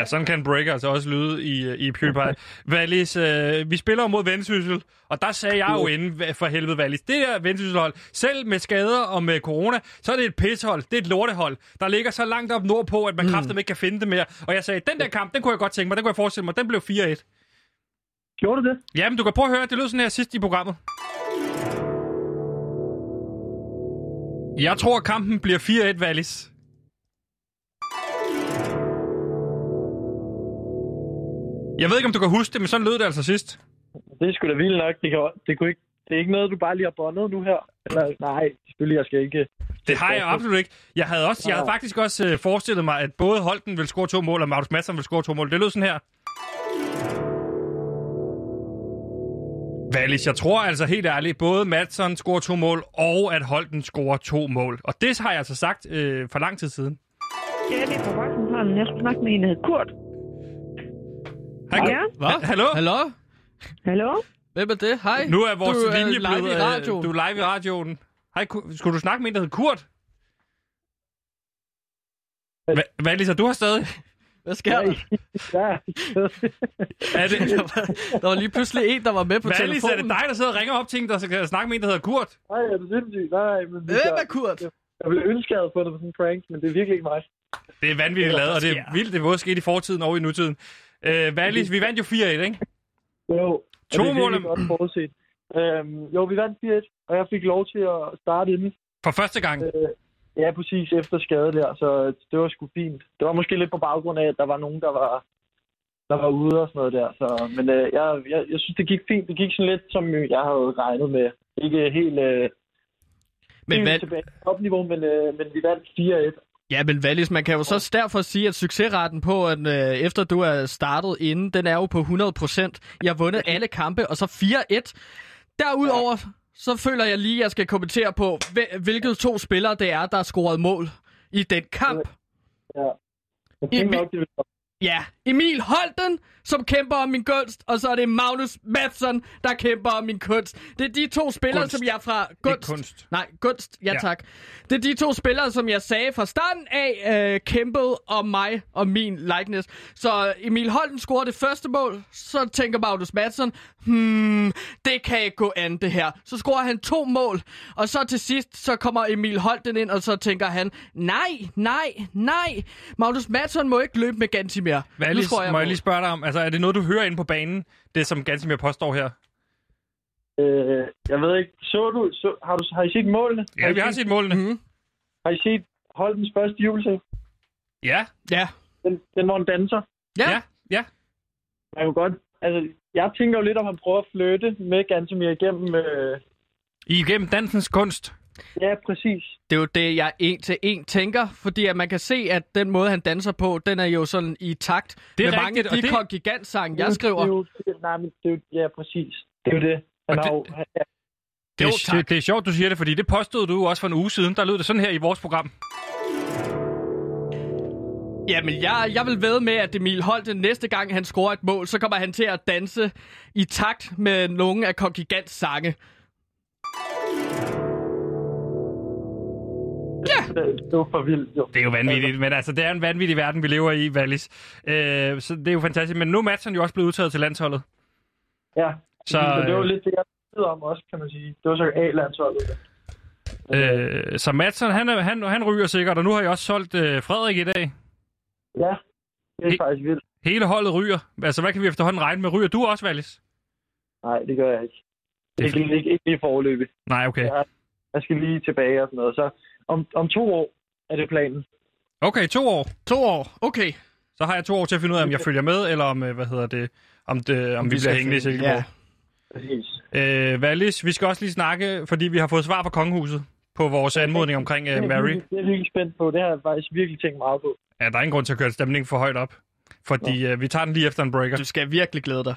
Ja, sådan kan en breaker altså også lyde i, i PewDiePie. [LAUGHS] Valis, øh, vi spiller mod Vendsyssel, og der sagde jeg jo inden, for helvede Valis, det der Vendsysselhold, selv med skader og med corona, så er det et pishold, det er et lortehold, der ligger så langt op nordpå, at man mm. kraftigt ikke kan finde det mere. Og jeg sagde, den der kamp, den kunne jeg godt tænke mig, den kunne jeg forestille mig, den blev 4-1. Gjorde du det? Jamen, du kan prøve at høre, det lød sådan her sidst i programmet. Jeg tror, kampen bliver 4-1, Valis. Jeg ved ikke, om du kan huske det, men sådan lød det altså sidst. Det er sgu da vildt nok. Det, kan, det, kunne ikke, det er ikke noget, du bare lige har bondet nu her. Eller, nej, selvfølgelig, jeg skal ikke... Det har jeg absolut ikke. Jeg havde, også, jeg havde faktisk også øh, forestillet mig, at både Holten ville score to mål, og Magnus Madsen ville score to mål. Det lød sådan her. Valis, jeg tror altså helt ærligt, både Madsen scorer to mål, og at Holten scorer to mål. Og det har jeg altså sagt øh, for lang tid siden. Ja, det er Voksenholden. Jeg skulle snakke med en, der hedder Kurt. Hej, Ja. Hvad? Ha- Hallo? Hallo? Hallo? Hvem er det? Hej. Nu er vores du er linje live blevet... i øh, radioen. Du er live i radioen. Hej, Ku- skulle du snakke med en, der hedder Kurt? Hva- Valis, og du har stadig... [LAUGHS] Hvad sker der? [LAUGHS] Ja, Er det, [LAUGHS] Der var, der var lige pludselig en, der var med på er telefonen. det dig, der sidder og ringer op til en, der skal snakke med en, der hedder Kurt? nej, er du sindssygt? Nej, men Hvem er Kurt? Jeg ville ønske, at jeg havde fået det på sådan en prank, men det er virkelig ikke mig. Det er vanvittigt lavet, og det er vildt, det er både sket i fortiden og i nutiden. Øh, Valis, vi vandt jo 4-1, ikke? Jo, To det mål godt forudset. Øhm, jo, vi vandt 4-1, og jeg fik lov til at starte inden. For første gang. Øh, ja, præcis efter skade der, så det var sgu fint. Det var måske lidt på baggrund af, at der var nogen, der var, der var ude og sådan noget der. Så, men øh, jeg, jeg, jeg synes, det gik fint. Det gik sådan lidt, som jeg havde regnet med. Ikke helt, øh, Men, helt Val- tilbage på topniveau, men, øh, men vi vandt 4-1. Ja, men Valis, man kan jo så derfor sige, at succesraten på, at øh, efter du er startet inden, den er jo på 100%. I har vundet [LAUGHS] alle kampe, og så 4-1. Derudover, så føler jeg lige, at jeg skal kommentere på, hvil- hvilke to spillere det er, der har scoret mål i den kamp. Ja. Jeg ville Ja, Emil Holten, som kæmper om min kunst, og så er det Magnus Madsen, der kæmper om min kunst. Det er de to spillere, Kunst. som jeg fra Ikke kunst. Nej, kunst. Ja, Ja. tak. Det er de to spillere, som jeg sagde fra starten af, øh, kæmpede om mig og min likeness. Så Emil Holten scorer det første mål, så tænker Magnus Madsen, hmm, det kan ikke gå an det her. Så scorer han to mål, og så til sidst, så kommer Emil Holten ind, og så tænker han, nej, nej, nej, Magnus Madsen må ikke løbe med Gantimir. Hvad er Nu lige, jeg må jeg lige spørge dig om, altså er det noget, du hører inde på banen, det som Gansimir påstår her? Øh, jeg ved ikke, så du, så, har, du, har I set målene? Ja, I vi har set målene. Mhm. Har I set Holtens første jubelscene? Ja, Ja. Den, den hvor han danser. Ja. ja, ja. Man kan godt, altså, jeg tænker jo lidt, om han prøver at flytte med Gantemir igennem... Øh, Igennem dansens kunst. Ja, præcis. Det er jo det, jeg en til en tænker, fordi at man kan se, at den måde, han danser på, den er jo sådan i takt Det er med mange rigtigt, og af de det- gigantsange, jeg Det er skriver. jo, det, er jo- nej, men det er jo, ja, præcis. Det er jo det. Han Og har det- jo, han, Det er, Jo, det er sjovt, du siger det, fordi det påstod du også for en uge siden. Der lød det sådan her i vores program. Jamen, jeg, jeg vil ved med, at Emil Holte næste gang, han scorer et mål, så kommer han til at danse i takt med nogle af Kongigants sange. Det, var for vildt, jo. Det er jo vanvittigt, men altså, det er en vanvittig verden, vi lever i, Wallis. Øh, så det er jo fantastisk. Men nu er Madsen jo også blevet udtaget til landsholdet. Ja, Så, så, det var lidt det, jeg ved om også, kan man sige. Det var så A-landsholdet. Øh, så Madsen, han, han, han ryger sikkert, og nu har jeg også solgt øh, Frederik i dag. Ja, det er He- faktisk vildt. Hele holdet ryger. Altså, hvad kan vi efterhånden regne med? Ryger du også, Wallis? Nej, det gør jeg ikke. Det er er ikke, ikke lige forløbig. Nej, okay. Ja. Jeg skal lige tilbage og sådan noget. Så om, om to år er det planen. Okay, to år. To år, okay. Så har jeg to år til at finde ud af, om jeg følger med, eller om, øh, hvad hedder det, om, det, om vi bliver hængende i Silkeborg. Ja. Præcis. Øh, Wallis, vi skal også lige snakke, fordi vi har fået svar fra kongehuset på vores anmodning omkring Det øh, Mary. Det er jeg virkelig spændt på. Det har jeg faktisk virkelig tænkt meget på. Ja, der er ingen grund til at køre stemningen for højt op. Fordi øh, vi tager den lige efter en breaker. Du skal virkelig glæde dig.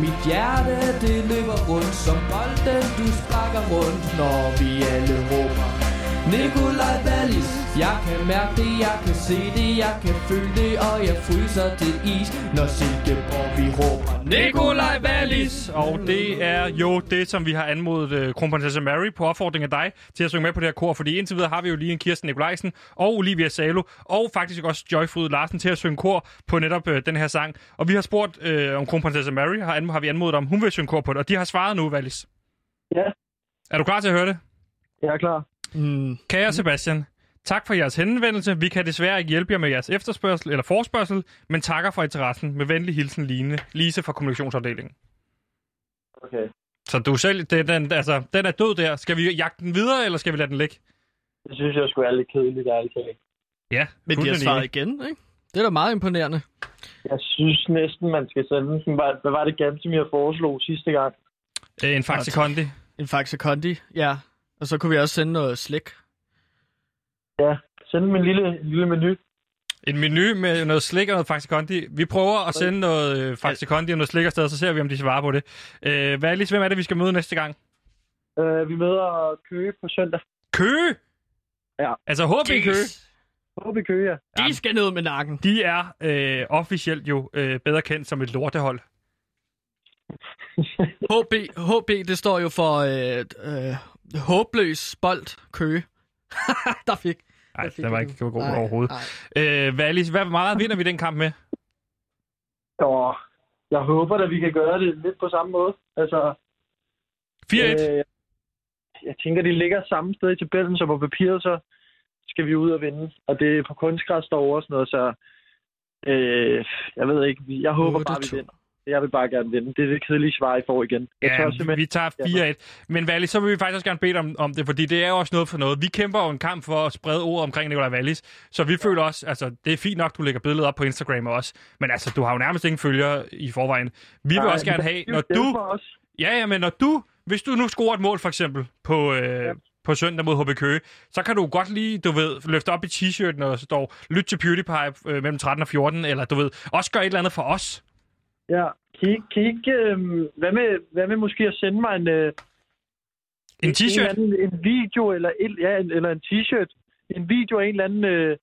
Mit hjerte, det løber rundt som bolden, du sparker rundt, når vi alle råber. Nikolaj Wallis, jeg kan mærke det, jeg kan se det, jeg kan føle det, og jeg fryser til is, når Silkeborg vi råber. Nikolaj Wallis! Og det er jo det, som vi har anmodet øh, kronprinsesse Mary på opfordring af dig til at synge med på det her kor. Fordi indtil videre har vi jo lige en Kirsten Nikolajsen og Olivia Salo og faktisk også Joyfryd Larsen til at synge kor på netop øh, den her sang. Og vi har spurgt øh, om kronprinsesse Mary, har, anmo- har vi anmodet om, hun vil synge kor på det. Og de har svaret nu, Wallis. Ja. Er du klar til at høre det? Jeg er klar. Mm. Kære Sebastian, tak for jeres henvendelse. Vi kan desværre ikke hjælpe jer med jeres efterspørgsel eller forspørgsel, men takker for interessen. Med venlig hilsen, Line. Lise fra kommunikationsafdelingen. Okay. Så du selv, den, den, altså, den er død der. Skal vi jagte den videre, eller skal vi lade den ligge? Det synes jeg skulle være lidt kedeligt, ærligt talt. Ja, Men de har svaret igen, ikke? Det er da meget imponerende. Jeg synes næsten, man skal sende sådan, hvad, var det Gantemir foreslog sidste gang? Øh, en Faxe Kondi. En Faxe Kondi, ja. Og så kunne vi også sende noget slik. Ja, send dem en lille, lille menu. En menu med noget slik og noget Kondi. Vi prøver at sende noget øh, Kondi og noget slik afsted, så ser vi, om de svarer på det. Øh, hvad er lige, hvem er det, vi skal møde næste gang? Uh, vi møder Køge på søndag. Køge! Ja. Altså HB Køge. I Køge, ja. De skal ned med nakken. De er øh, officielt jo øh, bedre kendt som et lortehold. [LAUGHS] [LAUGHS] HB, HB, det står jo for øh, øh, håbløs bold køge. [LAUGHS] der fik... Nej, det var ikke den. det var god Nej, overhovedet. nej. Øh, Valis, hvad meget vinder vi den kamp med? Og jeg håber at vi kan gøre det lidt på samme måde. Altså, 4-1? øh, jeg tænker, de ligger samme sted i tabellen, så på papiret, så skal vi ud og vinde. Og det er på kunstgræs derovre og sådan noget, så øh, jeg ved ikke. Jeg håber bare, 8-2. vi vinder. Jeg vil bare gerne vinde. Det er det kedelige svar, I får igen. Jeg Ja, tør simpelthen... vi tager 4-1. Men Wallis, så vil vi faktisk også gerne bede om, om det, fordi det er jo også noget for noget. Vi kæmper jo en kamp for at sprede ord omkring Nikolaj Wallis, så vi føler også, altså det er fint nok, du lægger billedet op på Instagram også, men altså du har jo nærmest ingen følgere i forvejen. Vi vil Nej, også gerne have, når du, ja ja, men når du, hvis du nu scorer et mål for eksempel på, øh, på søndag mod HB Køge, så kan du godt lige, du ved, løfte op i t-shirten og står, lyt til PewDiePie øh, mellem 13 og 14, eller du ved, også gør et eller andet for os. Ja. Kan I, kan I ikke... Øh, hvad, med, hvad med måske at sende mig en... Øh, En En, t-shirt? eller anden, en video, eller, et, ja, en, eller en t-shirt. En video af en eller anden... Øh,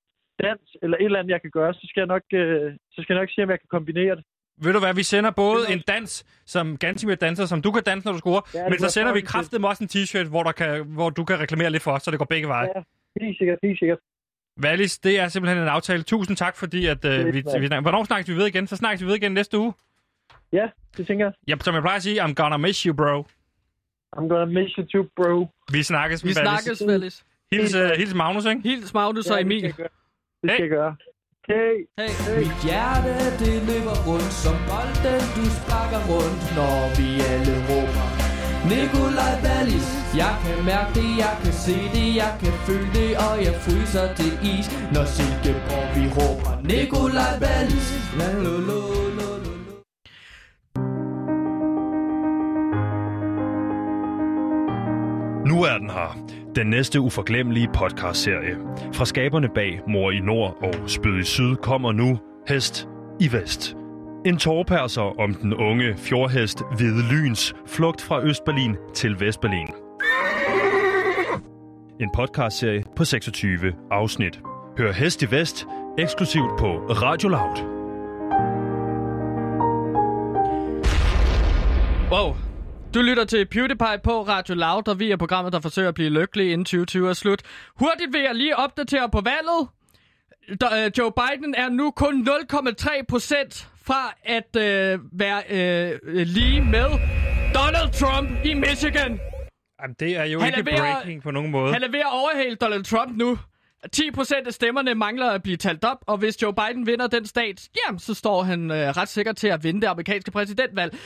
dans eller et eller andet, jeg kan gøre, så skal jeg nok, øh, så skal jeg nok se, om jeg kan kombinere det. Ved du hvad, vi sender både en dans, som Gantimir danser, som du kan danse, når du scorer, Ja, men så sender vi kraftet også en t-shirt, hvor, der kan, hvor du kan reklamere lidt for os, så det går begge veje. Ja, helt sikkert, helt sikkert. Valis, det er simpelthen en aftale. Tusind tak, fordi at, øh, vi, mand. vi... Hvornår snakkes vi ved igen? Så snakkes vi ved igen næste uge. Ja, det tænker jeg. Ja, som jeg plejer at sige, I'm gonna miss you, bro. I'm gonna miss you too, bro. Vi snakkes Vi snakkes, Valis. Hils, uh, hils Magnus, ikke? Hils Magnus og det skal Emil. jeg gøre. Det skal jeg gøre. Hey. Mit hjerte det løber rundt som bolden Du sparker rundt når vi alle råber Nikolaj Wallis Jeg kan mærke det, jeg kan se det, jeg kan føle det Og jeg fryser til is Når Silkeborg vi råber Nikolaj Wallis La, lo, lo, Nu er den her. Den næste uforglemmelige podcastserie. Fra skaberne bag Mor i Nord og Spyd i Syd kommer nu Hest i Vest. En tårperser om den unge fjordhest Hvide Lyns flugt fra Østberlin til Vestberlin. En podcastserie på 26 afsnit. Hør Hest i Vest eksklusivt på Radio Loud. Wow. Du lytter til PewDiePie på Radio Loud, og vi er programmet, der forsøger at blive lykkelige inden 2020 er slut. Hurtigt vil jeg lige opdatere på valget. Der, øh, Joe Biden er nu kun 0,3 procent fra at øh, være øh, lige med Donald Trump i Michigan. Jamen, det er jo Han er ikke ved at- breaking på nogen måde. Han er ved at overhale Donald Trump nu. 10 procent af stemmerne mangler at blive talt op, og hvis Joe Biden vinder den stat, jamen, så står han øh, ret sikkert til at vinde det amerikanske præsidentvalg.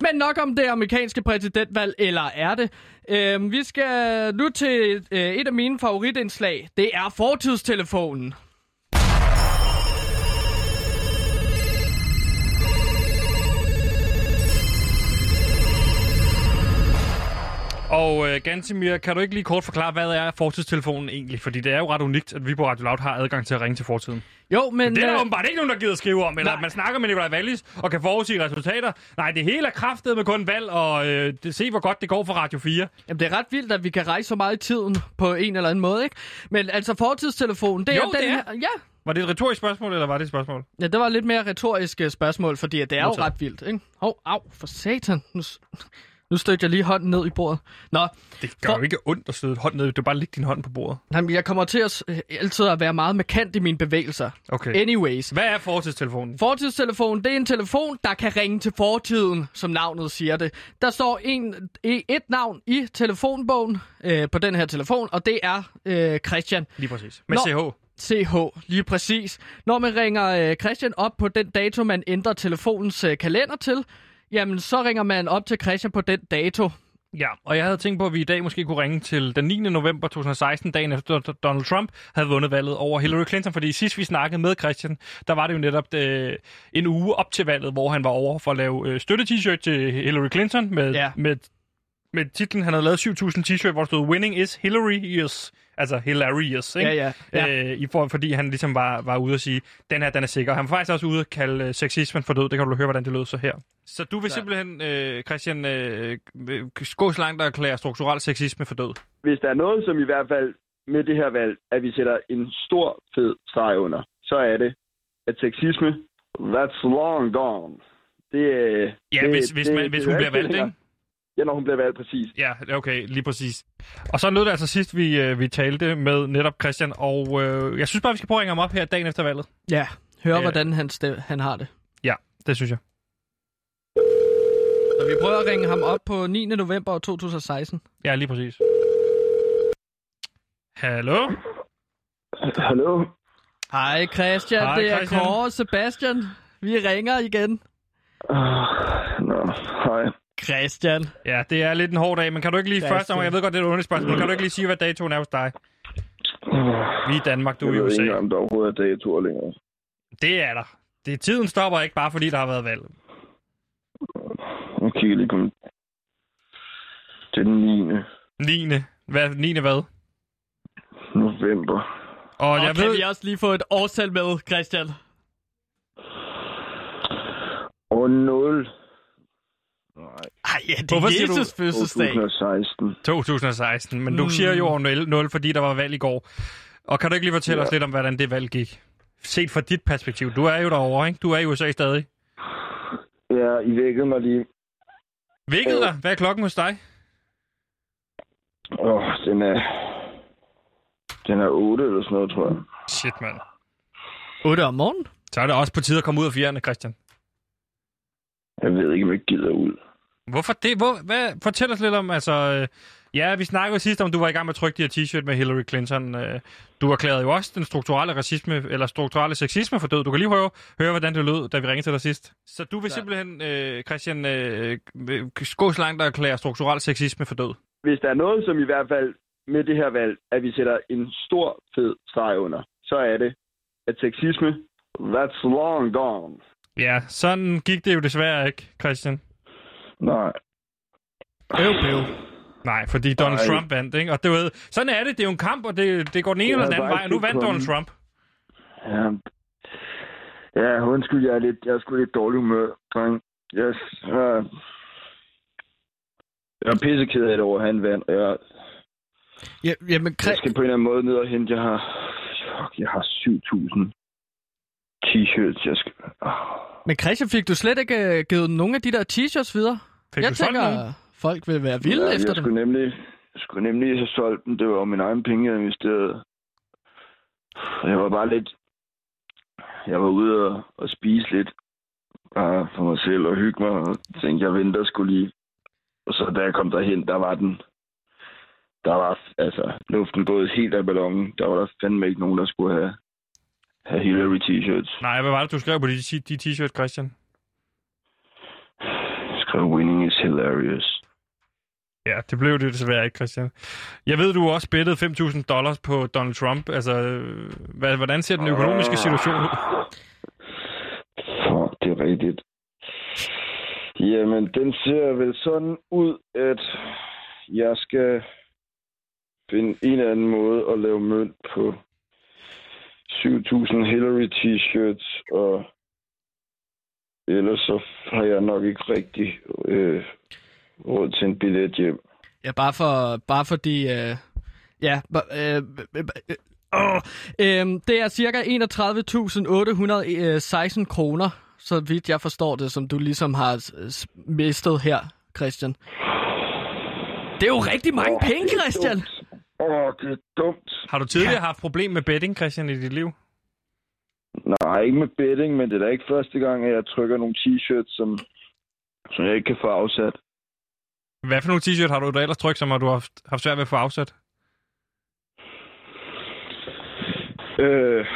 Men nok om det amerikanske præsidentvalg, eller er det? Øh, vi skal nu til øh, et af mine favoritindslag. Det er fortidstelefonen. Og øh, Gansimir, kan du ikke lige kort forklare, hvad er fortidstelefonen egentlig? Fordi det er jo ret unikt, at vi på Radio Loud har adgang til at ringe til fortiden. Jo, men... Det er der øh, åbenbart ikke nogen, der gider skrive om, eller Nej. at man snakker med Nicolai Wallis og kan forudsige resultater. Nej, det hele er kraftet med kun valg, og øh, det, se hvor godt det går for Radio 4. Jamen, det er ret vildt, at vi kan rejse så meget i tiden på en eller anden måde, ikke? Men altså, fortidstelefonen, det Jo, er den det er. her... Ja, Var det et retorisk spørgsmål, eller var det et spørgsmål? Ja, det var lidt mere retorisk spørgsmål, fordi det er jo Modtaget. ret vildt, ikke? Hov, au, for satan. Nu, nu stødte jeg lige hånden ned i bordet. Nå, Det gør For- jo ikke ondt at støde et hånd ned. Du bare lægge din hånd på bordet. jamen, jeg kommer til at øh, altid at være meget markant i mine bevægelser. Okay. Anyways. Hvad er fortidstelefonen? Fortidstelefonen, det er en telefon, der kan ringe til fortiden, som navnet siger det. Der står en, e- et navn i telefonbogen øh, på den her telefon, og det er øh, Christian. Lige præcis. Med Nå. CH. CH, lige præcis. Når man ringer øh, Christian op på den dato, man ændrer telefonens øh, kalender til, jamen så ringer man op til Christian på den dato. Ja, og jeg havde tænkt på, at vi i dag måske kunne ringe til den 9. november 2016, dagen efter Donald Trump havde vundet valget over Hillary Clinton, fordi sidst vi snakkede med Christian, der var det jo netop øh, en uge op til valget, hvor han var over for at lave øh, støtte-t-shirt til Hillary Clinton med, Ja. med, med titlen, han havde lavet 7.000 t-shirt, hvor der stod Winning is Hillary is, altså hilarious, ikke? Ja, ja. ja. Øh, i for, fordi han ligesom var, var ude at sige, den her, den er sikker. Han var faktisk også ude at kalde øh, sexismen for død. Det kan du høre, hvordan det lød så her. Så du vil Så- simpelthen, øh, Christian, øh, gå så langt og erklære strukturel sexisme for død? Hvis der er noget, som i hvert fald med det her valg, at vi sætter en stor, fed streg under, så er det, at sexisme, that's long gone. Det, Ja, det, hvis, hvis, det- man, det hvis er hun jo bliver valgt, ikke? Ja, når hun bliver valgt, præcis. Ja, okay, lige præcis. Og så lød det altså sidst, vi, øh, vi talte med netop Christian, og øh, jeg synes bare, vi skal prøve at ringe ham op her dagen efter valget. ja. Hør, Øh. hvordan han, ste- han har det. Ja, det synes jeg. Så vi prøver at ringe ham op på 9. november 2016. Ja, lige præcis. Hallo? Hallo? Hej Christian, Hej, det er Christian. Kåre og Sebastian. Vi ringer igen. Uh, Nå, hej. Christian. Ja, det er lidt en hård dag, men kan du ikke lige Christian. først, jeg ved godt, det er et underligt spørgsmål, men kan du ikke lige sige, hvad datoen er hos dig? Vi er i Danmark, du er i jeg ved USA. ikke, om der overhovedet er datoer længere. Det er der. Det, tiden stopper ikke bare, fordi der har været valg. Nu kigger jeg lige på min... Det er den 9. 9. Hvad, 9. hvad? november. Og, Og jeg kan ved... vi også lige få et årstal med, Christian? Og 0. Nej, Ej, ja, det Hvorfor er siger du Jesus fødselsdag. 2016. 2016, men du Mm. siger jo år 0, 0, fordi der var valg i går. Og kan du ikke lige fortælle ja. os lidt om, hvordan det valg gik? Set fra dit perspektiv. Du er jo derovre, ikke? Du er i USA stadig. Ja, I vækkede mig lige. Vækket dig? Hvad er klokken hos dig? Åh, oh, den er... Den er 8 eller sådan noget, tror jeg. Shit, mand. 8 om morgenen? Så er det også på tide at komme ud af fjerne, Christian. Jeg ved ikke, om jeg gider ud. Hvorfor det? Hvor, hvad? Fortæl os lidt om, altså... Øh, ja, vi snakkede jo sidst om, du var i gang med at trykke de her t-shirt med Hillary Clinton. Øh, du erklærede jo også den strukturelle racisme, eller strukturelle sexisme for død. Du kan lige høre, høre hvordan det lød, da vi ringede til dig sidst. Så du vil simpelthen, øh, Christian, øh, gå så langt og erklære strukturel sexisme for død? Hvis der er noget, som i hvert fald med det her valg, at vi sætter en stor, fed streg under, så er det, at sexisme, that's long gone. Ja, sådan gik det jo desværre ikke, Christian. Nej. Øv, øv. Nej, fordi Donald Nej. Trump vandt, ikke? Og det var, sådan er det. Det er jo en kamp, og det, det går den ene eller er den anden vej, og nu vandt Donald Trump. Ja, ja undskyld, jeg er, lidt, jeg er sgu lidt dårlig humør, dreng. Jeg, jeg, jeg er pisseked af det over, at han vandt. Jeg, Ja, jamen, jeg skal på en eller anden måde ned og hente. Jeg har, fuck, jeg har 7.000 t-shirts. Jeg skal, oh. men Christian, fik du slet ikke øh, givet nogen af de der t-shirts videre? Fik jeg tænker, nogen? folk vil være vilde ja, efter jeg dem. skulle nemlig, jeg skulle nemlig have solgt dem. Det var min egen penge, jeg investerede. Jeg var bare lidt... Jeg var ude og, og spise lidt bare for mig selv og hygge mig. Og tænkte, jeg venter skulle lige. Og så da jeg kom derhen, der var den... Der var altså luften gået helt af ballonen. Der var der fandme ikke nogen, der skulle have, have Hillary t-shirts. Nej, hvad var det, du skrev på de, de t-shirt, Christian? Jeg skrev, winning is hilarious. Ja, det blev det desværre ikke, Christian. Jeg ved, du også bettede 5.000 dollars på Donald Trump. Altså, hvad, hvordan ser den økonomiske situation ud? Fuck, det er rigtigt. Jamen, den ser vel sådan ud, at jeg skal finde en eller anden måde at lave mønt på 7.000 Hillary t-shirts, og ellers så har jeg nok ikke rigtig øh, råd til en billet hjem. Ja, bare, for, bare fordi... Øh, ja, øh, øh, øh, åh, øh, det er cirka 31.816 kroner, så vidt jeg forstår det, som du ligesom har øh, mistet her, Christian. Det er jo rigtig mange Åh, penge, Christian. Åh, det er dumt. Har du tidligere haft problem med betting, Christian, i dit liv? Nej, ikke med betting, men det er da ikke første gang, at jeg trykker nogle t-shirts, som, som jeg ikke kan få afsat. Hvad for nogle t-shirt har du da ellers trykt, som har du haft, haft svært ved at få afsat? Øh,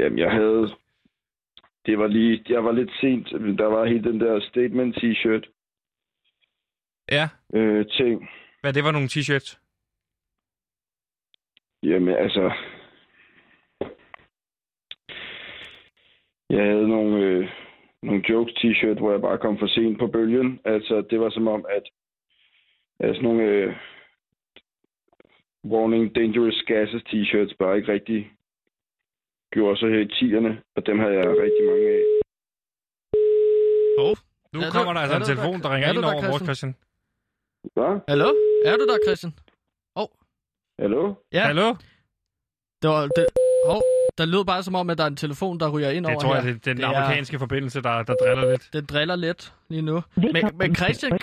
jamen, jeg havde... Det var lige... Jeg var lidt sent. Der var helt den der statement t-shirt Ja. øh, ting. Hvad det var nogle t-shirts? Jamen, altså... Jeg havde nogle, øh, nogle jokes t-shirt, hvor jeg bare kom for sent på bølgen. Altså, det var som om, at, at sådan nogle øh, warning dangerous gases t-shirts bare ikke rigtig gjorde så her i tierne, og dem havde jeg rigtig mange af. Hov. Nu Er du- kommer der altså er en du der, telefon, der Chris- ringer er ind der, over vores Christian? Hvad? Hallo? Er du der, Christian? Hallo? Ja, Hallo? det var... Det, hov, der lød bare som om, at der er en telefon, der ryger ind Det over tror jeg, her. det er den Det er- amerikanske forbindelse, der, der driller lidt. Den driller lidt lige nu. Men, men Christian,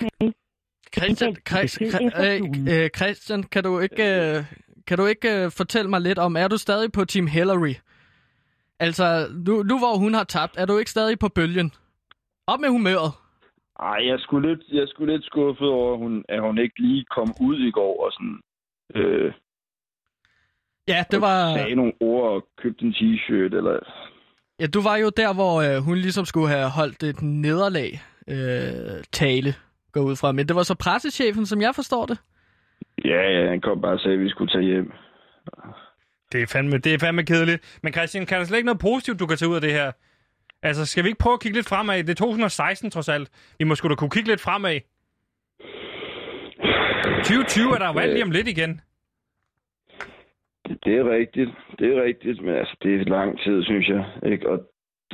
Christian, Christian, øh, øh, Christian, kan du ikke, øh, kan du ikke øh, fortælle mig lidt om, er du stadig på Team Hillary? Altså, nu, nu hvor hun har tabt, er du ikke stadig på bølgen? Op med humøret. Ej, jeg skulle lidt, jeg skulle lidt skuffet over, at hun, at hun ikke lige kom ud i går og sådan... Øh, Ja, det var... sagde nogle ord og købte en t-shirt, eller... Ja, du var jo der, hvor øh, hun ligesom skulle have holdt et nederlag øh, tale, gå ud fra. Men det var så pressechefen, som jeg forstår det. Ja, ja, han kom bare og sagde, at vi skulle tage hjem. Det er fandme, det er fandme kedeligt. Men Christian, kan der slet ikke noget positivt, du kan tage ud af det her? Altså, skal vi ikke prøve at kigge lidt fremad? Det er 2016 trods alt. Vi må sgu da kunne kigge lidt fremad. 2020 er der jo valg lige om lidt igen. Det, det er rigtigt, det er rigtigt, men altså, det er lang tid, synes jeg. Ikke? Og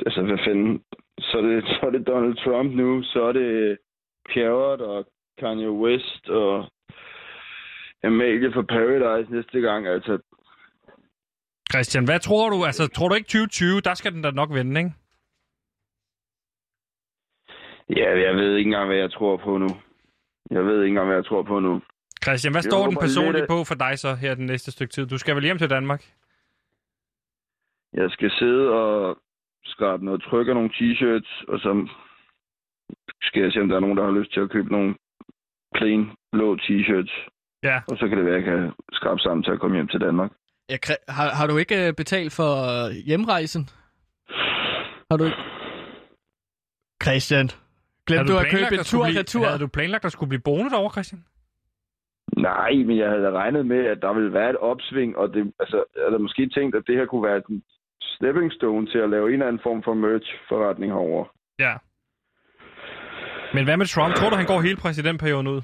altså, hvad fanden... Så er, det, så er det Donald Trump nu, så er det Pierrot og Kanye West og Amalie fra Paradise næste gang. Altså, Christian, hvad tror du? Altså, tror du ikke 2020, der skal den da nok vende, ikke? Ja, jeg ved ikke engang, hvad jeg tror på nu. Jeg ved ikke engang, hvad jeg tror på nu. Christian, hvad Jeg står den personligt lidt, på for dig så her den næste stykke tid? Du skal vel hjem til Danmark? Jeg skal sidde og skrabe noget tryk af nogle t-shirts, og så skal jeg se, om der er nogen, der har lyst til at købe nogle plain blå t-shirts. Ja. Og så kan det være, at jeg kan skrabe sammen til at komme hjem til Danmark. Ja, har, har du ikke øh, betalt for øh, hjemrejsen? Har du ikke? Christian, glemte du at planlagt købe en blive, tur-retur? Havde du planlagt at skulle blive boende derovre, Christian? Nej, men jeg havde regnet med, at der ville være et opsving, og det, altså, jeg havde måske tænkt, at det her kunne være en stepping stone til at lave en eller anden form for merch-forretning herover. Ja. Men hvad med Trump? Tror du, han går hele præsidentperioden ud?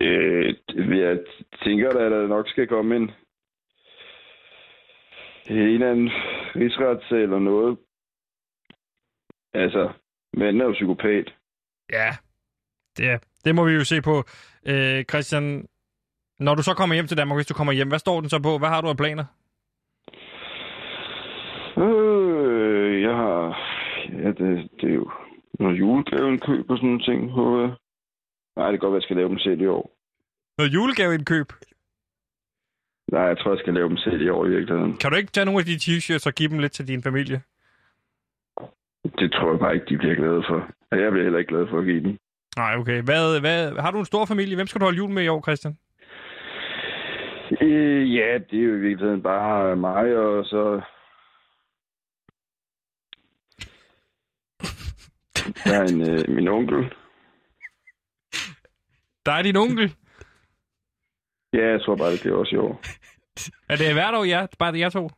Øh, jeg tænker da, at der nok skal komme en, en eller anden rigsretssag eller noget. Altså, manden er jo psykopat. Ja. Det, det må vi jo se på. Øh, Christian, når du så kommer hjem til Danmark, hvis du kommer hjem, hvad står den så på? Hvad har du af planer? Øh, jeg har... Ja, det, det er jo noget julegaveindkøb og sådan nogle ting. håber jeg. Nej, det kan godt være, at jeg skal lave dem selv i år. Noget julegaveindkøb. Nej, jeg tror, jeg skal lave dem selv i år i virkeligheden. Kan du ikke tage nogle af de t-shirts og give dem lidt til din familie? Det tror jeg bare ikke, de bliver glade for. Og jeg bliver heller ikke glad for at give dem. Nej, okay. Hvad, hvad, har du en stor familie? Hvem skal du holde jul med i år, Christian? Øh, ja, det er jo i virkeligheden bare mig, og så... Der er en, øh, min onkel. Der er din onkel. Ja, jeg tror bare, det bliver også i år. Er det hvert år, ja? Bare det, jeg to?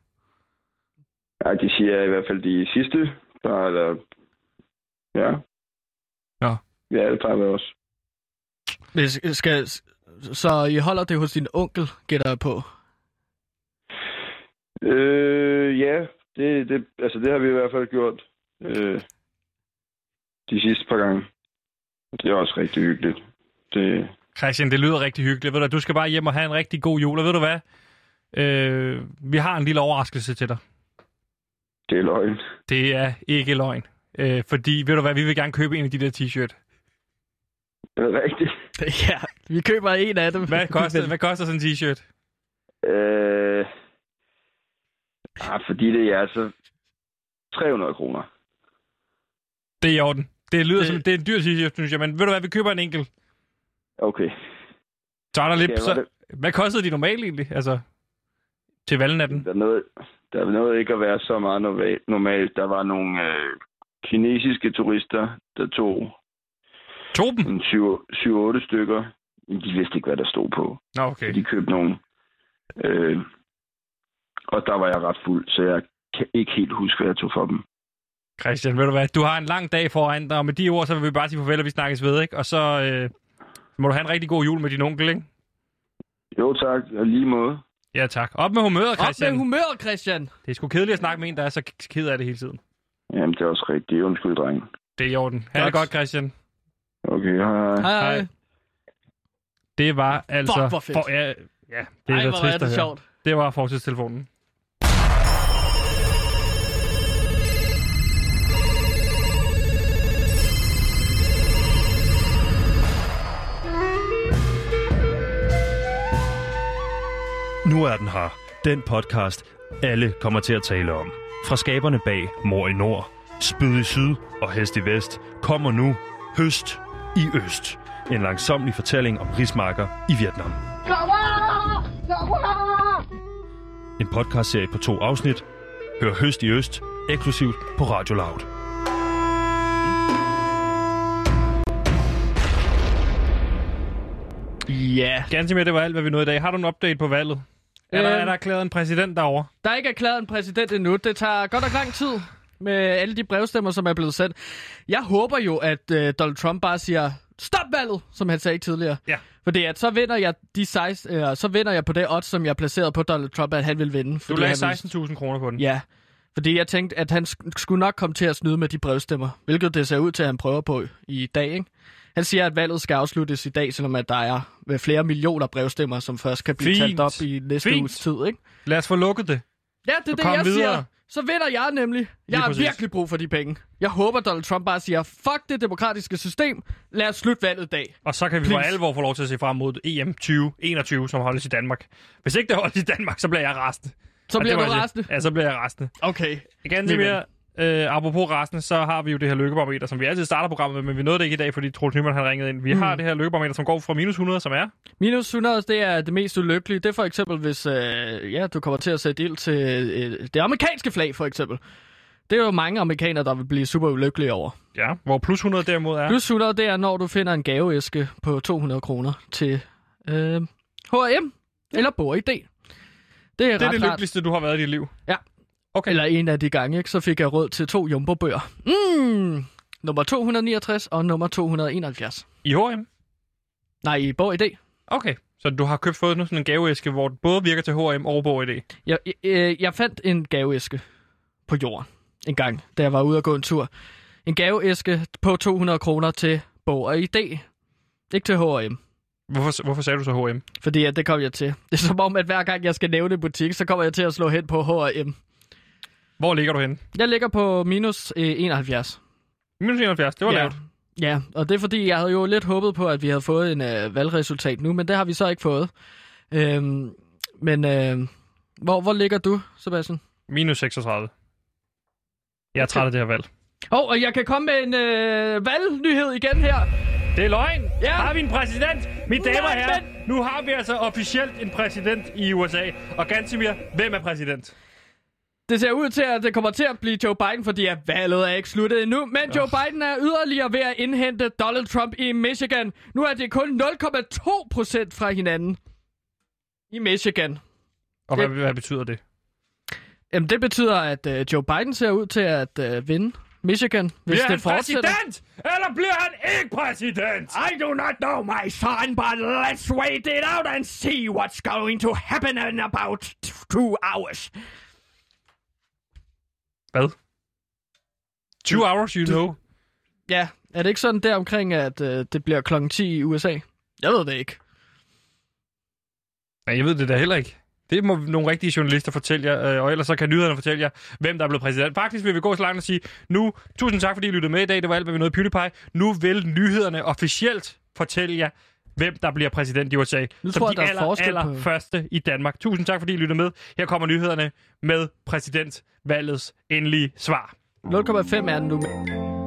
Ja, de siger i hvert fald de sidste. Der er der... Ja. Ja, det plejer være også. Hvis, skal, så I holder det hos din onkel, gætter jeg på. Øh, ja, det, det, altså det har vi i hvert fald gjort øh, de sidste par gange. Det er også rigtig hyggeligt. Det, Christian, det lyder rigtig hyggeligt. Ved du, du skal bare hjem og have en rigtig god jul. Og ved du hvad? Øh, vi har en lille overraskelse til dig. det er løgn. Det er ikke løgn. Øh, fordi, ved du hvad, vi vil gerne købe en af de der t-shirt. Det er rigtigt. [LAUGHS] Ja, vi køber en af dem. Hvad koster, [LAUGHS] hvad koster sådan en t-shirt? Øh, ah, fordi det er altså 300 kroner. Det er i orden. Det lyder Det- som, det er en dyr t-shirt, synes jeg. Men ved du hvad, vi køber en enkelt. Okay. Så er der lidt... Ja, Så, hvad kostede de normalt egentlig? Altså, til valgnatten? Der er noget, der er noget ikke at være så meget norma- normalt. Der var nogle øh, kinesiske turister, der tog To dem? en 7-8 stykker. Men De vidste ikke, hvad der stod på. Nå, okay. De købte nogle. Øh, og der var jeg ret fuld, så jeg kan ikke helt huske, hvad jeg tog for dem. Christian, ved du hvad, du har en lang dag foran dig, og med de ord, så vil vi bare sige farvel, og vi snakkes ved, ikke? Og så øh, må du have en rigtig god jul med din onkel, ikke? Jo tak, og lige måde. Ja, tak. Op med humøret, Op Christian. med humøret, Christian. Det er sgu kedeligt at snakke med en, der er så ked af det hele tiden. Jamen, det er også rigtigt. Undskyld, dreng. Det er i orden. Ha' det godt, Christian. Okay, hej. Hej, hej. Hej. Det var altså... Fuck, hvor fedt. For, ja, ja, det er Ej, da hvor trist er det at høre. sjovt. Det var fortidstelefonen. Nu er den her. Den podcast, alle kommer til at tale om. Fra skaberne bag Mor i Nord, Spyd i Syd og Hest i Vest kommer nu Høst i Øst. En langsomlig fortælling om rismarker i Vietnam. En podcastserie på to afsnit. Hør Høst i Øst eksklusivt på Radio Loud. Ja. Ganske med, det var alt, hvad vi nåede i dag. Har du en update på valget? Er, der, Øhm. er der erklæret en præsident derovre? Der er ikke erklæret en præsident endnu. Det tager godt nok lang tid med alle de brevstemmer, som er blevet sendt. Jeg håber jo, at øh, Donald Trump bare siger, stop valget, som han sagde tidligere. Ja. Fordi at så vinder jeg de 16, øh, så vinder jeg på det odds, som jeg placerede på Donald Trump, at han vil vinde. Du lagde han vil- 16.000 kroner på den. Ja, fordi jeg tænkte, at han sk- skulle nok komme til at snyde med de brevstemmer, hvilket det ser ud til, at han prøver på i dag, ikke? Han siger, at valget skal afsluttes i dag, selvom at der er øh, flere millioner brevstemmer, som først kan blive Fint. talt op i næste Fint. uges tid. Ikke? Lad os få lukket det. Ja, det er det, jeg videre. siger. Så vinder jeg nemlig. Jeg har virkelig brug for de penge. Jeg håber, Donald Trump bare siger, fuck det demokratiske system. Lad os slutte valget i dag. Og så kan vi for Please. alvor få lov til at se frem mod EM 2021, som holdes i Danmark. Hvis ikke det holdes i Danmark, så bliver jeg rasende. Så bliver det du rasende. Ja, så bliver jeg rasende. Okay. Igen, til mere, øh, apropos rasende, så har vi jo det her lykkebarometer, som vi altid starter programmet med, men vi nåede det ikke i dag, fordi Troels Nyman har ringet ind. Vi Mm. har det her lykkebarometer, som går fra minus 100, som er... Minus 100, det er det mest ulykkelige. Det er for eksempel, hvis øh, ja, du kommer til at sætte ild til øh, det amerikanske flag, for eksempel. Det er jo mange amerikanere, der vil blive super ulykkelige over. Ja, hvor plus 100 derimod er... Plus 100, det er, når du finder en gaveæske på 200 kroner til øh, H&M eller BOID. Det er, det er det lykkeligste, du har været i dit liv. Ja. Okay. Eller en af de gange, ikke? så fik jeg råd til to jumbo-bøger. Mm, nummer 269 og nummer 271. I H&M? Nej, i BOID. Okay. Så du har købt fået nu sådan en gaveæske, hvor det både virker til H&M og på idé. Jeg, jeg, øh, jeg fandt en gaveæske på jorden en gang, da jeg var ude og gå en tur. En gaveæske på 200 kroner til Bog og ID. Ikke til H&M. Hvorfor, hvorfor sagde du så H&M? Fordi at det kom jeg til. Det er som om, at hver gang jeg skal nævne en butik, så kommer jeg til at slå hen på H&M. Hvor ligger du henne? Jeg ligger på minus øh, 71. Minus 71, det var ja. lavt. Ja, og det er fordi, jeg havde jo lidt håbet på, at vi havde fået en øh, valgresultat nu, men det har vi så ikke fået. Øhm, men øh, hvor, hvor ligger du, Sebastian? Minus 36. Jeg er træt af det her valg. Åh, oh, og jeg kan komme med en øh, valgnyhed igen her. Det er løgn. Ja. Har vi en præsident? Mine damer og herrer, nu har vi altså officielt en præsident i USA. Og Gansimir, hvem er præsident? Det ser ud til, at det kommer til at blive Joe Biden, fordi at valget er ikke sluttet endnu. Men Joe Biden er yderligere ved at indhente Donald Trump i Michigan. Nu er det kun 0,2 procent fra hinanden. I Michigan. Og Det- hvad, hvad betyder det? Jamen, det betyder, at øh, Joe Biden ser ud til at øh, vinde Michigan, hvis Bliver det han fortsætter. præsident? Eller bliver han ikke præsident? I do not know, my son, but let's wait it out and see what's going to happen in about two hours. Hvad? 20 hours, you know. Ja, er det ikke sådan der omkring, at øh, det bliver klokken 10 i USA? Jeg ved det ikke. Nej, jeg ved det da heller ikke. Det må nogle rigtige journalister fortælle jer, øh, og ellers så kan nyhederne fortælle jer, hvem der er blevet præsident. Faktisk vil vi gå så langt og sige, nu, tusind tak fordi I lyttede med i dag, det var alt, hvad vi nåede i PewDiePie. Nu vil nyhederne officielt fortælle jer, hvem der bliver præsident i USA. Nu som tror jeg, de er aller, aller på- første i Danmark. Tusind tak fordi I lyttede med. Her kommer nyhederne med valgets endelige svar. 0,5 er den nu.